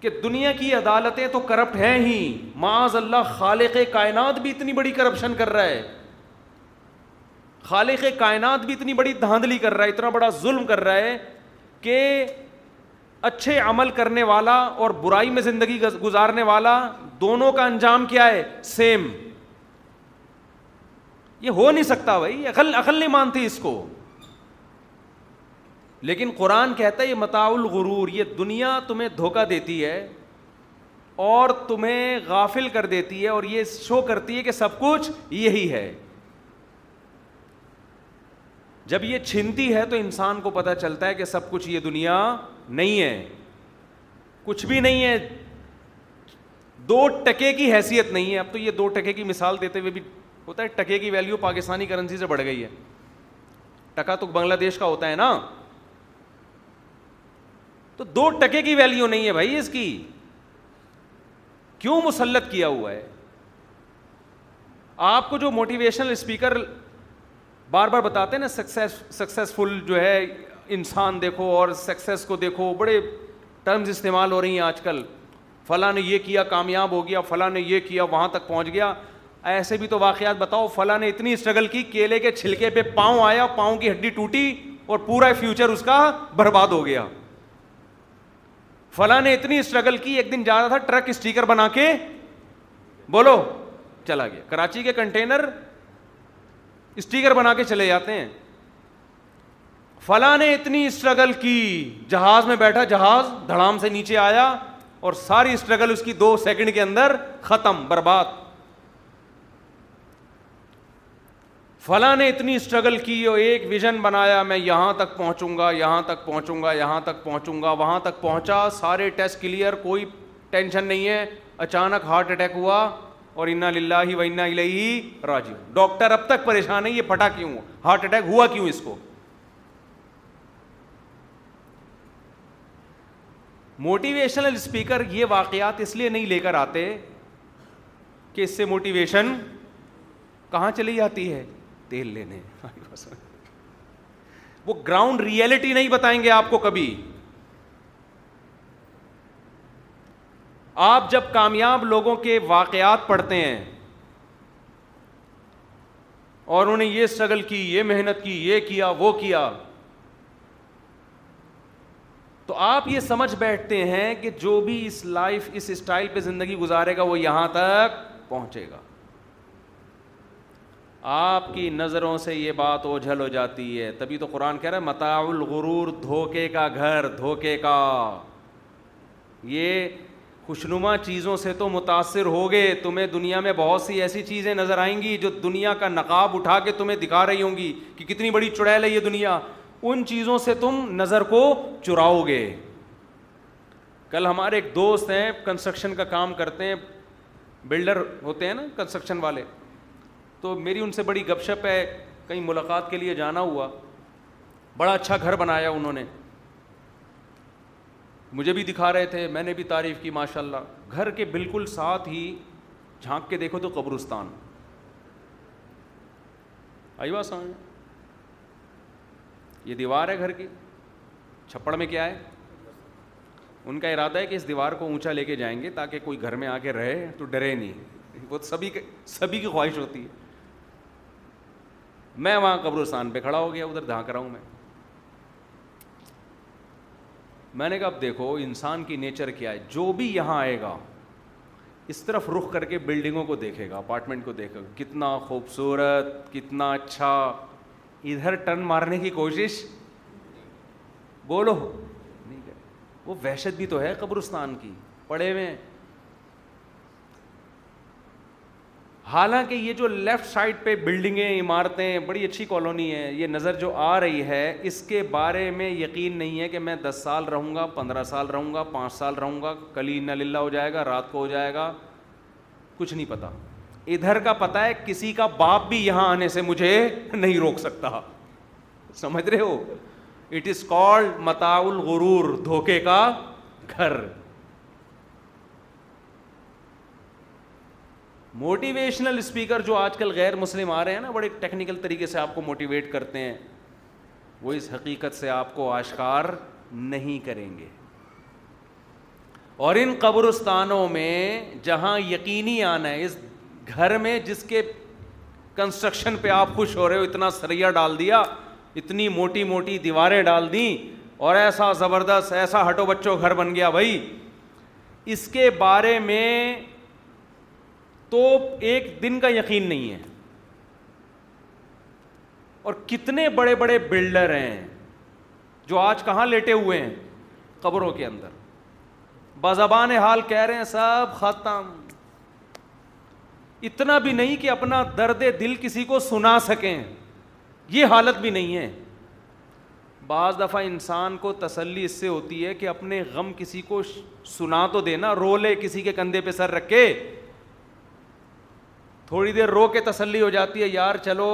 کہ دنیا کی عدالتیں تو کرپٹ ہیں ہی معاذ اللہ خالق کائنات بھی اتنی بڑی کرپشن کر رہا ہے خالق کائنات بھی اتنی بڑی دھاندلی کر رہا ہے اتنا بڑا ظلم کر رہا ہے کہ اچھے عمل کرنے والا اور برائی میں زندگی گزارنے والا دونوں کا انجام کیا ہے سیم یہ ہو نہیں سکتا بھائی عقل عقل نہیں مانتی اس کو لیکن قرآن کہتا ہے یہ متاع الغرور یہ دنیا تمہیں دھوکہ دیتی ہے اور تمہیں غافل کر دیتی ہے اور یہ شو کرتی ہے کہ سب کچھ یہی ہے جب یہ چھنتی ہے تو انسان کو پتہ چلتا ہے کہ سب کچھ یہ دنیا نہیں ہے کچھ بھی نہیں ہے دو ٹکے کی حیثیت نہیں ہے اب تو یہ دو ٹکے کی مثال دیتے ہوئے بھی ہوتا ہے ٹکے کی ویلیو پاکستانی کرنسی سے بڑھ گئی ہے ٹکا تو بنگلہ دیش کا ہوتا ہے نا تو دو ٹکے کی ویلیو نہیں ہے بھائی اس کی کیوں مسلط کیا ہوا ہے آپ کو جو موٹیویشنل اسپیکر بار بار بتاتے ہیں نا سکسیس سکسیسفل جو ہے انسان دیکھو اور سکسیز کو دیکھو بڑے ٹرمز استعمال ہو رہی ہیں آج کل فلاں نے یہ کیا کامیاب ہو گیا فلاں نے یہ کیا وہاں تک پہنچ گیا ایسے بھی تو واقعات بتاؤ فلاں نے اتنی اسٹرگل کی کیلے کے چھلکے پہ پاؤں آیا پاؤں کی ہڈی ٹوٹی اور پورا فیوچر اس کا برباد ہو گیا فلاں نے اتنی اسٹرگل کی ایک دن جا رہا تھا ٹرک اسٹیکر بنا کے بولو چلا گیا کراچی کے کنٹینر اسٹیکر بنا کے چلے جاتے ہیں فلاں نے اتنی اسٹرگل کی جہاز میں بیٹھا جہاز دھڑام سے نیچے آیا اور ساری اسٹرگل اس کی دو سیکنڈ کے اندر ختم برباد فلاں نے اتنی اسٹرگل کی اور ایک ویژن بنایا میں یہاں تک پہنچوں گا یہاں تک پہنچوں گا یہاں تک پہنچوں گا وہاں تک پہنچا سارے ٹیسٹ کلیئر کوئی ٹینشن نہیں ہے اچانک ہارٹ اٹیک ہوا اور انا للہ و انا الیہ راجعون ڈاکٹر اب تک پریشان ہے یہ پھٹا کیوں ہارٹ اٹیک ہوا کیوں اس کو موٹیویشنل اسپیکر یہ واقعات اس لیے نہیں لے کر آتے کہ اس سے موٹیویشن کہاں چلی جاتی ہے تیل لینے وہ گراؤنڈ ریئلٹی نہیں بتائیں گے آپ کو کبھی آپ جب کامیاب لوگوں کے واقعات پڑھتے ہیں اور انہیں یہ اسٹرگل کی یہ محنت کی یہ کیا وہ کیا تو آپ یہ سمجھ بیٹھتے ہیں کہ جو بھی اس لائف اس اسٹائل پہ زندگی گزارے گا وہ یہاں تک پہنچے گا آپ کی نظروں سے یہ بات اوجھل ہو جاتی ہے تبھی تو قرآن کہہ رہا ہے متاع الغرور دھوکے کا گھر دھوکے کا یہ خوشنما چیزوں سے تو متاثر ہوگے تمہیں دنیا میں بہت سی ایسی چیزیں نظر آئیں گی جو دنیا کا نقاب اٹھا کے تمہیں دکھا رہی ہوں گی کہ کتنی بڑی چڑیل ہے یہ دنیا ان چیزوں سے تم نظر کو چراؤ گے کل ہمارے ایک دوست ہیں کنسٹرکشن کا کام کرتے ہیں بلڈر ہوتے ہیں نا کنسٹرکشن والے تو میری ان سے بڑی گپ شپ ہے کہیں ملاقات کے لیے جانا ہوا بڑا اچھا گھر بنایا انہوں نے مجھے بھی دکھا رہے تھے میں نے بھی تعریف کی ماشاء اللہ گھر کے بالکل ساتھ ہی جھانک کے دیکھو تو قبرستان آئی بات سمجھ یہ دیوار ہے گھر کی چھپڑ میں کیا ہے ان کا ارادہ ہے کہ اس دیوار کو اونچا لے کے جائیں گے تاکہ کوئی گھر میں آ کے رہے تو ڈرے نہیں وہ سبھی سبھی کی خواہش ہوتی ہے میں وہاں قبرستان پہ کھڑا ہو گیا ادھر دھانک رہا ہوں میں میں نے کہا اب دیکھو انسان کی نیچر کیا ہے جو بھی یہاں آئے گا اس طرف رخ کر کے بلڈنگوں کو دیکھے گا اپارٹمنٹ کو دیکھے گا کتنا خوبصورت کتنا اچھا ادھر ٹرن مارنے کی کوشش بولو نہیں وہ وحشت بھی تو ہے قبرستان کی پڑے ہوئے حالانکہ یہ جو لیفٹ سائڈ پہ بلڈنگیں عمارتیں بڑی اچھی کالونی ہے یہ نظر جو آ رہی ہے اس کے بارے میں یقین نہیں ہے کہ میں دس سال رہوں گا پندرہ سال رہوں گا پانچ سال رہوں گا کل ہی للہ ہو جائے گا رات کو ہو جائے گا کچھ نہیں پتا ادھر کا پتہ ہے کسی کا باپ بھی یہاں آنے سے مجھے نہیں روک سکتا سمجھ رہے ہو اٹ از کالڈ متا غرور دھوکے کا گھر موٹیویشنل اسپیکر جو آج کل غیر مسلم آ رہے ہیں نا بڑے ٹیکنیکل طریقے سے آپ کو موٹیویٹ کرتے ہیں وہ اس حقیقت سے آپ کو آشکار نہیں کریں گے اور ان قبرستانوں میں جہاں یقینی آنا ہے اس گھر میں جس کے کنسٹرکشن پہ آپ خوش ہو رہے ہو اتنا سریا ڈال دیا اتنی موٹی موٹی دیواریں ڈال دیں اور ایسا زبردست ایسا ہٹو بچوں گھر بن گیا بھائی اس کے بارے میں تو ایک دن کا یقین نہیں ہے اور کتنے بڑے بڑے بلڈر ہیں جو آج کہاں لیٹے ہوئے ہیں قبروں کے اندر بازبان حال کہہ رہے ہیں سب ختم اتنا بھی نہیں کہ اپنا درد دل کسی کو سنا سکیں یہ حالت بھی نہیں ہے بعض دفعہ انسان کو تسلی اس سے ہوتی ہے کہ اپنے غم کسی کو سنا تو دینا رو لے کسی کے کندھے پہ سر رکھ کے تھوڑی دیر رو کے تسلی ہو جاتی ہے یار چلو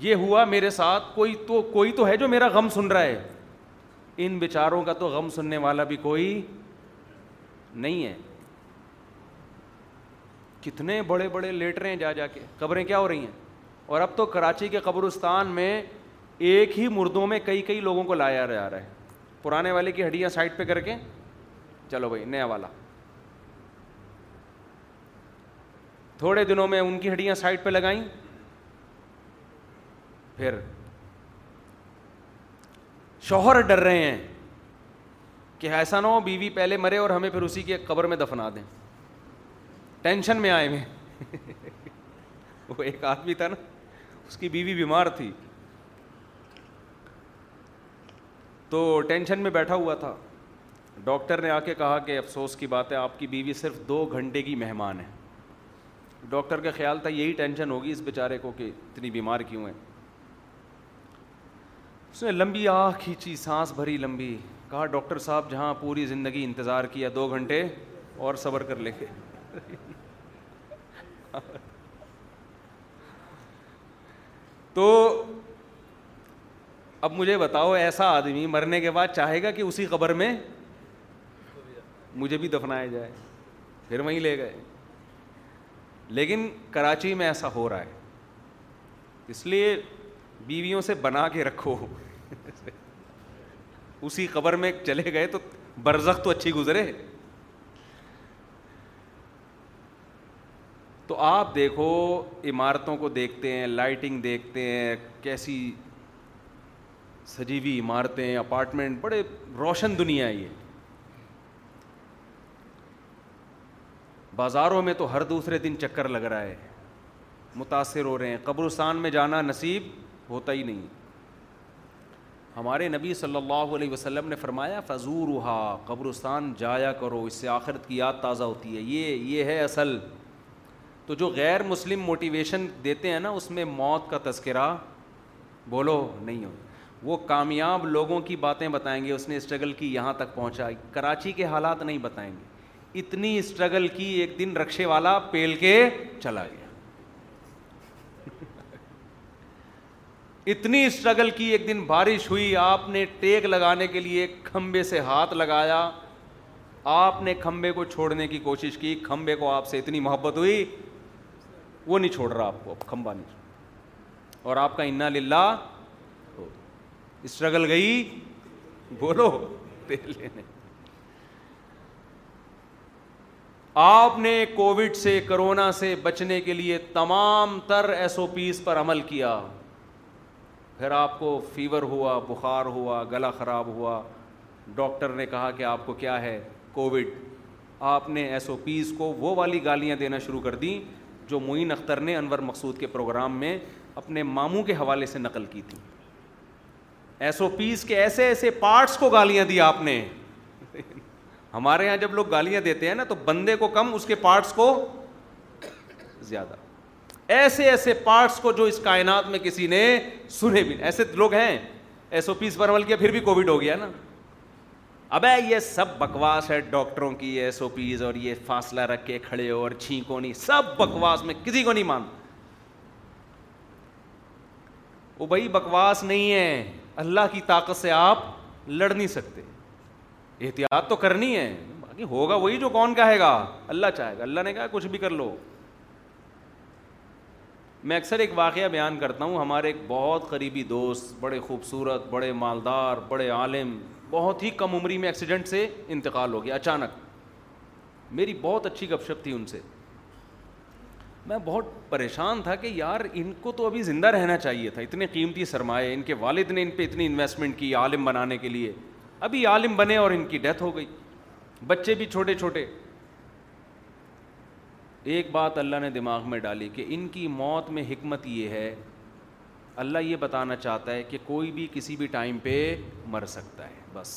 یہ ہوا میرے ساتھ کوئی تو کوئی تو ہے جو میرا غم سن رہا ہے ان بیچاروں کا تو غم سننے والا بھی کوئی نہیں ہے کتنے بڑے بڑے لیٹ رہے ہیں جا جا کے خبریں کیا ہو رہی ہیں اور اب تو کراچی کے قبرستان میں ایک ہی مردوں میں کئی کئی لوگوں کو لایا جا رہا ہے پرانے والے کی ہڈیاں سائڈ پہ کر کے چلو بھائی نیا والا تھوڑے دنوں میں ان کی ہڈیاں سائڈ پہ لگائیں پھر شوہر ڈر رہے ہیں کہ ایسا نہ ہو بیوی پہلے مرے اور ہمیں پھر اسی کی ایک قبر میں دفنا دیں ٹینشن میں آئے ہوئے وہ ایک آدمی تھا نا اس کی بیوی بیمار تھی تو ٹینشن میں بیٹھا ہوا تھا ڈاکٹر نے آ کے کہا کہ افسوس کی بات ہے آپ کی بیوی صرف دو گھنٹے کی مہمان ہے ڈاکٹر کا خیال تھا یہی ٹینشن ہوگی اس بیچارے کو کہ اتنی بیمار کیوں ہے اس نے لمبی آہ کھینچی سانس بھری لمبی کہا ڈاکٹر صاحب جہاں پوری زندگی انتظار کیا دو گھنٹے اور صبر کر لے کے تو اب مجھے بتاؤ ایسا آدمی مرنے کے بعد چاہے گا کہ اسی قبر میں مجھے بھی دفنایا جائے پھر وہیں لے گئے لیکن کراچی میں ایسا ہو رہا ہے اس لیے بیویوں سے بنا کے رکھو اسی قبر میں چلے گئے تو برزخ تو اچھی گزرے تو آپ دیکھو عمارتوں کو دیکھتے ہیں لائٹنگ دیکھتے ہیں کیسی سجیوی عمارتیں اپارٹمنٹ بڑے روشن دنیا ہے یہ بازاروں میں تو ہر دوسرے دن چکر لگ رہا ہے متاثر ہو رہے ہیں قبرستان میں جانا نصیب ہوتا ہی نہیں ہمارے نبی صلی اللہ علیہ وسلم نے فرمایا فضول قبرستان جایا کرو اس سے آخرت کی یاد تازہ ہوتی ہے یہ یہ ہے اصل تو جو غیر مسلم موٹیویشن دیتے ہیں نا اس میں موت کا تذکرہ بولو نہیں ہو وہ کامیاب لوگوں کی باتیں بتائیں گے اس نے اسٹرگل کی یہاں تک پہنچا کراچی کے حالات نہیں بتائیں گے اتنی اسٹرگل کی ایک دن رکشے والا پیل کے چلا گیا اتنی اسٹرگل کی ایک دن بارش ہوئی آپ نے ٹیک لگانے کے لیے کھمبے سے ہاتھ لگایا آپ نے کھمبے کو چھوڑنے کی کوشش کی کھمبے کو آپ سے اتنی محبت ہوئی وہ نہیں چھوڑ رہا آپ کو کھمبا نہیں اور آپ کا انا للہ اسٹرگل گئی بولو آپ نے کووڈ سے کرونا سے بچنے کے لیے تمام تر ایس او پیز پر عمل کیا پھر آپ کو فیور ہوا بخار ہوا گلا خراب ہوا ڈاکٹر نے کہا کہ آپ کو کیا ہے کووڈ آپ نے ایس او پیز کو وہ والی گالیاں دینا شروع کر دیں جو معین اختر نے انور مقصود کے پروگرام میں اپنے ماموں کے حوالے سے نقل کی تھی ایس او پیز کے ایسے ایسے پارٹس کو گالیاں دی آپ نے ہمارے یہاں جب لوگ گالیاں دیتے ہیں نا تو بندے کو کم اس کے پارٹس کو زیادہ ایسے ایسے پارٹس کو جو اس کائنات میں کسی نے سنے بھی ایسے لوگ ہیں ایس او پیز عمل کیا پھر بھی کووڈ ہو گیا نا اب یہ سب بکواس ہے ڈاکٹروں کی ایس او پیز اور یہ فاصلہ رکھ کے کھڑے ہو اور چھینکو نہیں سب بکواس میں کسی کو نہیں مان بھائی بکواس نہیں ہے اللہ کی طاقت سے آپ لڑ نہیں سکتے احتیاط تو کرنی ہے باقی ہوگا وہی جو کون کہے گا اللہ چاہے گا اللہ نے کہا کچھ بھی کر لو میں اکثر ایک واقعہ بیان کرتا ہوں ہمارے ایک بہت قریبی دوست بڑے خوبصورت بڑے مالدار بڑے عالم بہت ہی کم عمری میں ایکسیڈنٹ سے انتقال ہو گیا اچانک میری بہت اچھی گپ شپ تھی ان سے میں بہت پریشان تھا کہ یار ان کو تو ابھی زندہ رہنا چاہیے تھا اتنے قیمتی سرمایہ ان کے والد نے ان پہ اتنی انویسٹمنٹ کی عالم بنانے کے لیے ابھی عالم بنے اور ان کی ڈیتھ ہو گئی بچے بھی چھوٹے چھوٹے ایک بات اللہ نے دماغ میں ڈالی کہ ان کی موت میں حکمت یہ ہے اللہ یہ بتانا چاہتا ہے کہ کوئی بھی کسی بھی ٹائم پہ مر سکتا ہے بس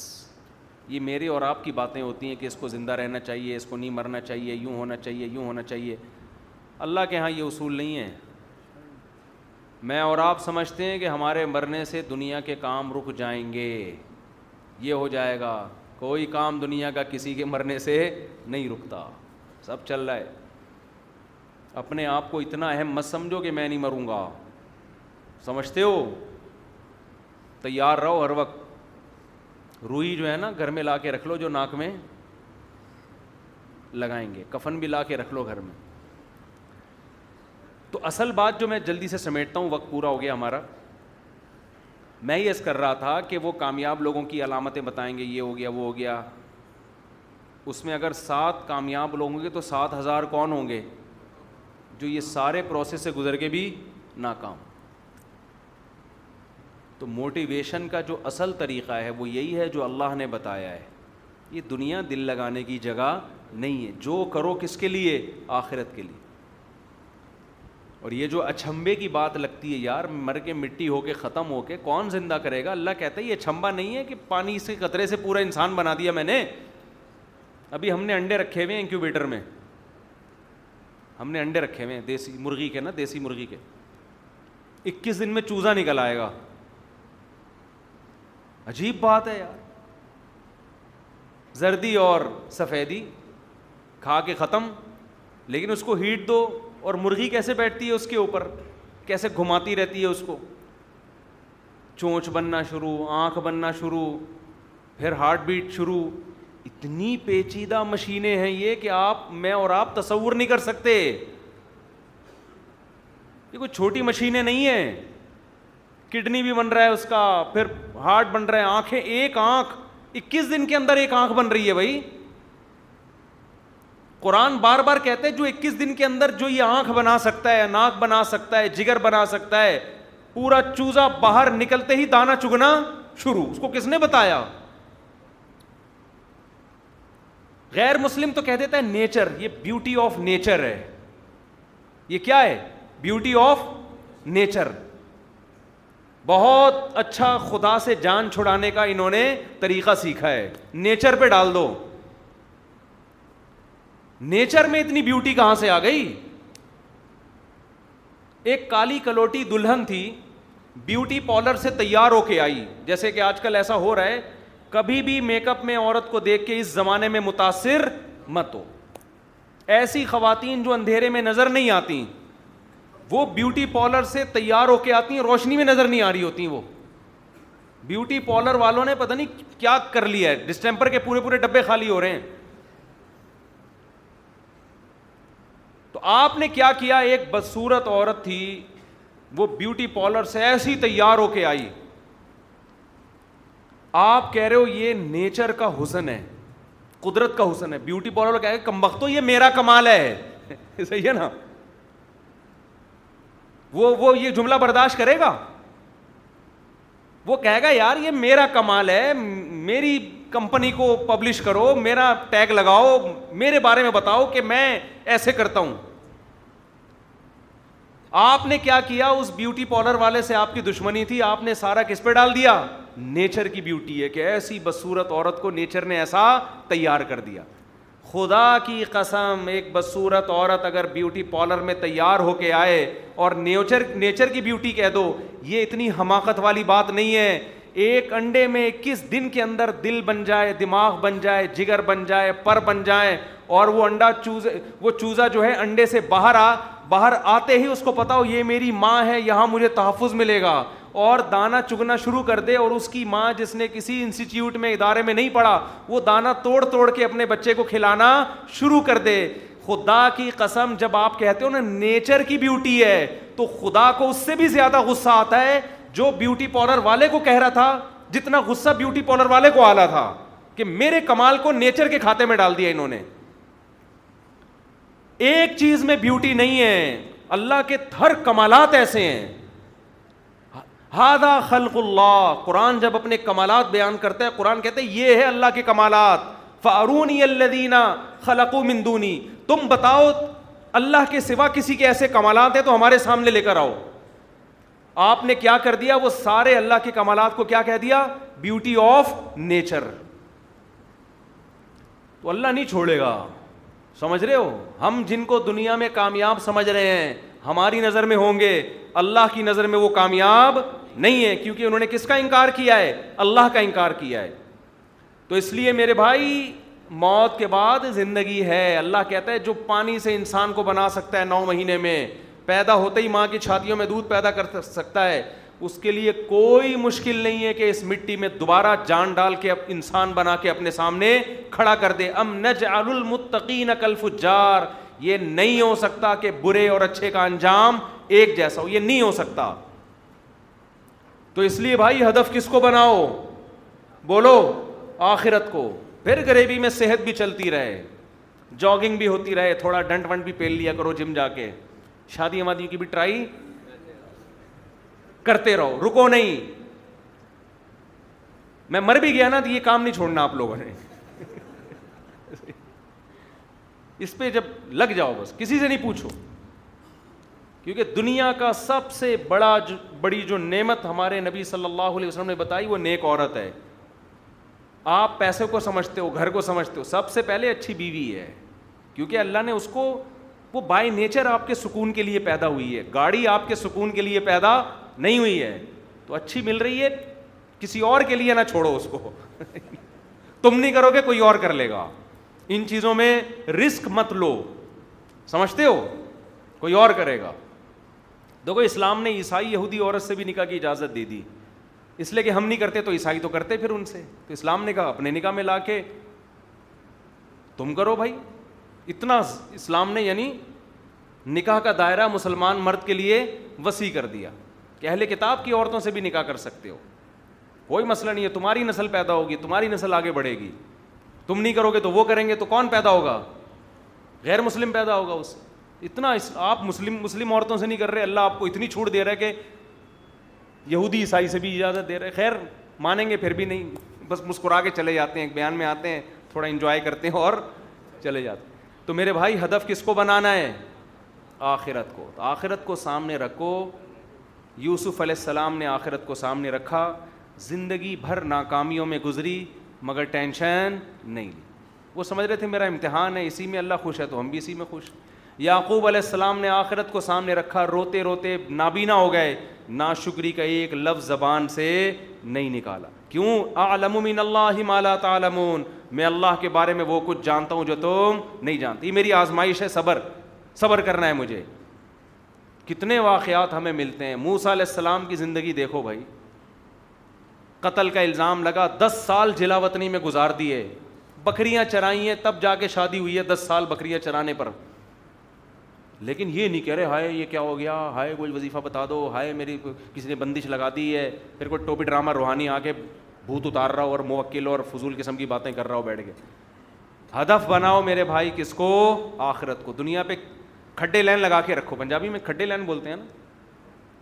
یہ میرے اور آپ کی باتیں ہوتی ہیں کہ اس کو زندہ رہنا چاہیے اس کو نہیں مرنا چاہیے یوں ہونا چاہیے یوں ہونا چاہیے اللہ کے ہاں یہ اصول نہیں ہے میں اور آپ سمجھتے ہیں کہ ہمارے مرنے سے دنیا کے کام رک جائیں گے یہ ہو جائے گا کوئی کام دنیا کا کسی کے مرنے سے نہیں رکتا سب چل رہا ہے اپنے آپ کو اتنا اہم مت سمجھو کہ میں نہیں مروں گا سمجھتے ہو تیار رہو ہر وقت روئی جو ہے نا گھر میں لا کے رکھ لو جو ناک میں لگائیں گے کفن بھی لا کے رکھ لو گھر میں تو اصل بات جو میں جلدی سے سمیٹتا ہوں وقت پورا ہو گیا ہمارا میں یس کر رہا تھا کہ وہ کامیاب لوگوں کی علامتیں بتائیں گے یہ ہو گیا وہ ہو گیا اس میں اگر سات کامیاب لوگ ہوں گے تو سات ہزار کون ہوں گے جو یہ سارے پروسیس سے گزر کے بھی ناکام تو موٹیویشن کا جو اصل طریقہ ہے وہ یہی ہے جو اللہ نے بتایا ہے یہ دنیا دل لگانے کی جگہ نہیں ہے جو کرو کس کے لیے آخرت کے لیے اور یہ جو اچھمبے کی بات لگتی ہے یار مر کے مٹی ہو کے ختم ہو کے کون زندہ کرے گا اللہ کہتا ہے یہ اچھمبا نہیں ہے کہ پانی اس کے قطرے سے پورا انسان بنا دیا میں نے ابھی ہم نے انڈے رکھے ہوئے ہیں انکیوبیٹر میں ہم نے انڈے رکھے ہوئے ہیں دیسی مرغی کے نا دیسی مرغی کے اکیس دن میں چوزا نکل آئے گا عجیب بات ہے یار زردی اور سفیدی کھا کے ختم لیکن اس کو ہیٹ دو اور مرغی کیسے بیٹھتی ہے اس کے اوپر کیسے گھماتی رہتی ہے اس کو چونچ بننا شروع آنکھ بننا شروع پھر ہارٹ بیٹ شروع اتنی پیچیدہ مشینیں ہیں یہ کہ آپ میں اور آپ تصور نہیں کر سکتے یہ کوئی چھوٹی مشینیں نہیں ہیں کڈنی بھی بن رہا ہے اس کا پھر ہارٹ بن رہا ہے آنکھیں ایک آنکھ اکیس دن کے اندر ایک آنکھ بن رہی ہے بھائی قرآن بار بار کہتے ہیں جو اکیس دن کے اندر جو یہ آنکھ بنا سکتا ہے ناک بنا سکتا ہے جگر بنا سکتا ہے پورا چوزا باہر نکلتے ہی دانا چگنا شروع اس کو کس نے بتایا غیر مسلم تو کہہ دیتا ہے نیچر یہ بیوٹی آف نیچر ہے یہ کیا ہے بیوٹی آف نیچر بہت اچھا خدا سے جان چھڑانے کا انہوں نے طریقہ سیکھا ہے نیچر پہ ڈال دو نیچر میں اتنی بیوٹی کہاں سے آ گئی ایک کالی کلوٹی دلہن تھی بیوٹی پارلر سے تیار ہو کے آئی جیسے کہ آج کل ایسا ہو رہا ہے کبھی بھی میک اپ میں عورت کو دیکھ کے اس زمانے میں متاثر مت ہو ایسی خواتین جو اندھیرے میں نظر نہیں آتی وہ بیوٹی پارلر سے تیار ہو کے آتی ہیں روشنی میں نظر نہیں آ رہی ہوتی وہ بیوٹی پارلر والوں نے پتہ نہیں کیا کر لیا ہے ڈسٹمپر کے پورے پورے ڈبے خالی ہو رہے ہیں تو آپ نے کیا کیا ایک بدسورت عورت تھی وہ بیوٹی پارلر سے ایسی تیار ہو کے آئی آپ کہہ رہے ہو یہ نیچر کا حسن ہے قدرت کا حسن ہے بیوٹی پارلر کہہ کم وقت یہ میرا کمال ہے صحیح ہے نا وہ وہ یہ جملہ برداشت کرے گا وہ کہے گا یار یہ میرا کمال ہے میری کمپنی کو پبلش کرو میرا ٹیگ لگاؤ میرے بارے میں بتاؤ کہ میں ایسے کرتا ہوں آپ آپ آپ نے نے کیا کیا اس بیوٹی بیوٹی پارلر والے سے کی کی دشمنی تھی سارا کس پہ ڈال دیا نیچر ہے کہ ایسی بصورت عورت کو نیچر نے ایسا تیار کر دیا خدا کی قسم ایک بصورت عورت اگر بیوٹی پارلر میں تیار ہو کے آئے اور نیچر نیچر کی بیوٹی کہہ دو یہ اتنی حماقت والی بات نہیں ہے ایک انڈے میں کس دن کے اندر دل بن جائے دماغ بن جائے جگر بن جائے پر بن جائے اور وہ انڈا چوزے وہ چوزا جو ہے انڈے سے باہر آ باہر آتے ہی اس کو پتا ہو یہ میری ماں ہے یہاں مجھے تحفظ ملے گا اور دانہ چگنا شروع کر دے اور اس کی ماں جس نے کسی انسٹیٹیوٹ میں ادارے میں نہیں پڑھا وہ دانا توڑ توڑ کے اپنے بچے کو کھلانا شروع کر دے خدا کی قسم جب آپ کہتے ہو نا نیچر کی بیوٹی ہے تو خدا کو اس سے بھی زیادہ غصہ آتا ہے جو بیوٹی پارلر والے کو کہہ رہا تھا جتنا غصہ بیوٹی پارلر والے کو آلہ تھا کہ میرے کمال کو نیچر کے کھاتے میں ڈال دیا انہوں نے ایک چیز میں بیوٹی نہیں ہے اللہ کے تھر کمالات ایسے ہیں ہادہ خلق اللہ قرآن جب اپنے کمالات بیان کرتا ہے قرآن کہتے ہیں یہ ہے اللہ کے کمالات فارونی اللہ دینا خلق مندونی تم بتاؤ اللہ کے سوا کسی کے ایسے کمالات ہیں تو ہمارے سامنے لے کر آؤ آپ نے کیا کر دیا وہ سارے اللہ کے کمالات کو کیا کہہ دیا بیوٹی آف نیچر تو اللہ نہیں چھوڑے گا سمجھ رہے ہو ہم جن کو دنیا میں کامیاب سمجھ رہے ہیں ہماری نظر میں ہوں گے اللہ کی نظر میں وہ کامیاب نہیں ہے کیونکہ انہوں نے کس کا انکار کیا ہے اللہ کا انکار کیا ہے تو اس لیے میرے بھائی موت کے بعد زندگی ہے اللہ کہتا ہے جو پانی سے انسان کو بنا سکتا ہے نو مہینے میں پیدا ہوتے ہی ماں کی چھاتیوں میں دودھ پیدا کر سکتا ہے اس کے لیے کوئی مشکل نہیں ہے کہ اس مٹی میں دوبارہ جان ڈال کے انسان بنا کے اپنے سامنے کھڑا کر دے ام المتقین یہ نہیں ہو سکتا کہ برے اور اچھے کا انجام ایک جیسا ہو یہ نہیں ہو سکتا تو اس لیے بھائی ہدف کس کو بناؤ بولو آخرت کو پھر غریبی میں صحت بھی چلتی رہے جاگنگ بھی ہوتی رہے تھوڑا ڈنٹ ونٹ بھی پھیل لیا کرو جم جا کے شادی وادی کی بھی ٹرائی کرتے رہو رکو نہیں میں مر بھی گیا نا تو یہ کام نہیں چھوڑنا آپ لوگوں نے اس پہ جب لگ جاؤ بس کسی سے نہیں پوچھو کیونکہ دنیا کا سب سے بڑا جو بڑی جو نعمت ہمارے نبی صلی اللہ علیہ وسلم نے بتائی وہ نیک عورت ہے آپ پیسے کو سمجھتے ہو گھر کو سمجھتے ہو سب سے پہلے اچھی بیوی ہے کیونکہ اللہ نے اس کو وہ بائی نیچر آپ کے سکون کے لیے پیدا ہوئی ہے گاڑی آپ کے سکون کے لیے پیدا نہیں ہوئی ہے تو اچھی مل رہی ہے کسی اور کے لیے نہ چھوڑو اس کو تم نہیں کرو گے کوئی اور کر لے گا ان چیزوں میں رسک مت لو سمجھتے ہو کوئی اور کرے گا دیکھو اسلام نے عیسائی یہودی عورت سے بھی نکاح کی اجازت دے دی اس لیے کہ ہم نہیں کرتے تو عیسائی تو کرتے پھر ان سے تو اسلام نے کہا اپنے نکاح میں لا کے تم کرو بھائی اتنا اسلام نے یعنی نکاح کا دائرہ مسلمان مرد کے لیے وسیع کر دیا کہ اہل کتاب کی عورتوں سے بھی نکاح کر سکتے ہو کوئی مسئلہ نہیں ہے تمہاری نسل پیدا ہوگی تمہاری نسل آگے بڑھے گی تم نہیں کرو گے تو وہ کریں گے تو کون پیدا ہوگا غیر مسلم پیدا ہوگا اس اتنا اس آپ مسلم مسلم عورتوں سے نہیں کر رہے اللہ آپ کو اتنی چھوٹ دے رہا ہے کہ یہودی عیسائی سے بھی اجازت دے رہے خیر مانیں گے پھر بھی نہیں بس مسکرا کے چلے جاتے ہیں ایک بیان میں آتے ہیں تھوڑا انجوائے کرتے ہیں اور چلے جاتے ہیں تو میرے بھائی ہدف کس کو بنانا ہے آخرت کو تو آخرت کو سامنے رکھو یوسف علیہ السلام نے آخرت کو سامنے رکھا زندگی بھر ناکامیوں میں گزری مگر ٹینشن نہیں لی وہ سمجھ رہے تھے میرا امتحان ہے اسی میں اللہ خوش ہے تو ہم بھی اسی میں خوش ہیں یعقوب علیہ السلام نے آخرت کو سامنے رکھا روتے روتے نابینا ہو گئے نا شکری کا ایک لفظ زبان سے نہیں نکالا کیوں عالم من اللہ مالا تعلمون میں اللہ کے بارے میں وہ کچھ جانتا ہوں جو تم نہیں جانتی یہ میری آزمائش ہے صبر صبر کرنا ہے مجھے کتنے واقعات ہمیں ملتے ہیں موسا علیہ السلام کی زندگی دیکھو بھائی قتل کا الزام لگا دس سال جلا وطنی میں گزار دیے بکریاں چرائی ہیں تب جا کے شادی ہوئی ہے دس سال بکریاں چرانے پر لیکن یہ نہیں کہہ رہے ہائے یہ کیا ہو گیا ہائے کوئی وظیفہ بتا دو ہائے میری کسی نے بندش لگا دی ہے پھر کوئی ٹوپی ڈرامہ روحانی آ کے بھوت اتار رہا ہو اور موکل اور فضول قسم کی باتیں کر رہا ہو بیٹھ کے ہدف بناؤ میرے بھائی کس کو آخرت کو دنیا پہ کھڈے لین لگا کے رکھو پنجابی میں کھڈے لین بولتے ہیں نا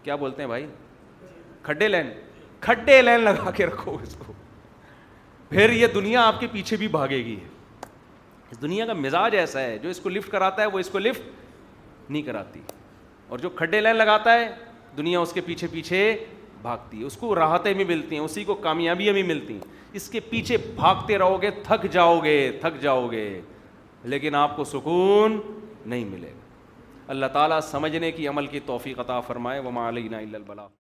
کیا بولتے ہیں بھائی کھڈے لین کھڈے لین لگا کے رکھو اس کو پھر یہ دنیا آپ کے پیچھے بھی بھاگے گی ہے دنیا کا مزاج ایسا ہے جو اس کو لفٹ کراتا ہے وہ اس کو لفٹ نہیں کراتی اور جو کھڈے لین لگاتا ہے دنیا اس کے پیچھے پیچھے بھاگتی ہے اس کو راحتیں بھی ملتی ہیں اسی کو کامیابیاں بھی ملتی ہیں اس کے پیچھے بھاگتے رہو گے تھک جاؤ گے تھک جاؤ گے لیکن آپ کو سکون نہیں ملے گا اللہ تعالیٰ سمجھنے کی عمل کی توفیق عطا فرمائے مالینہ مالین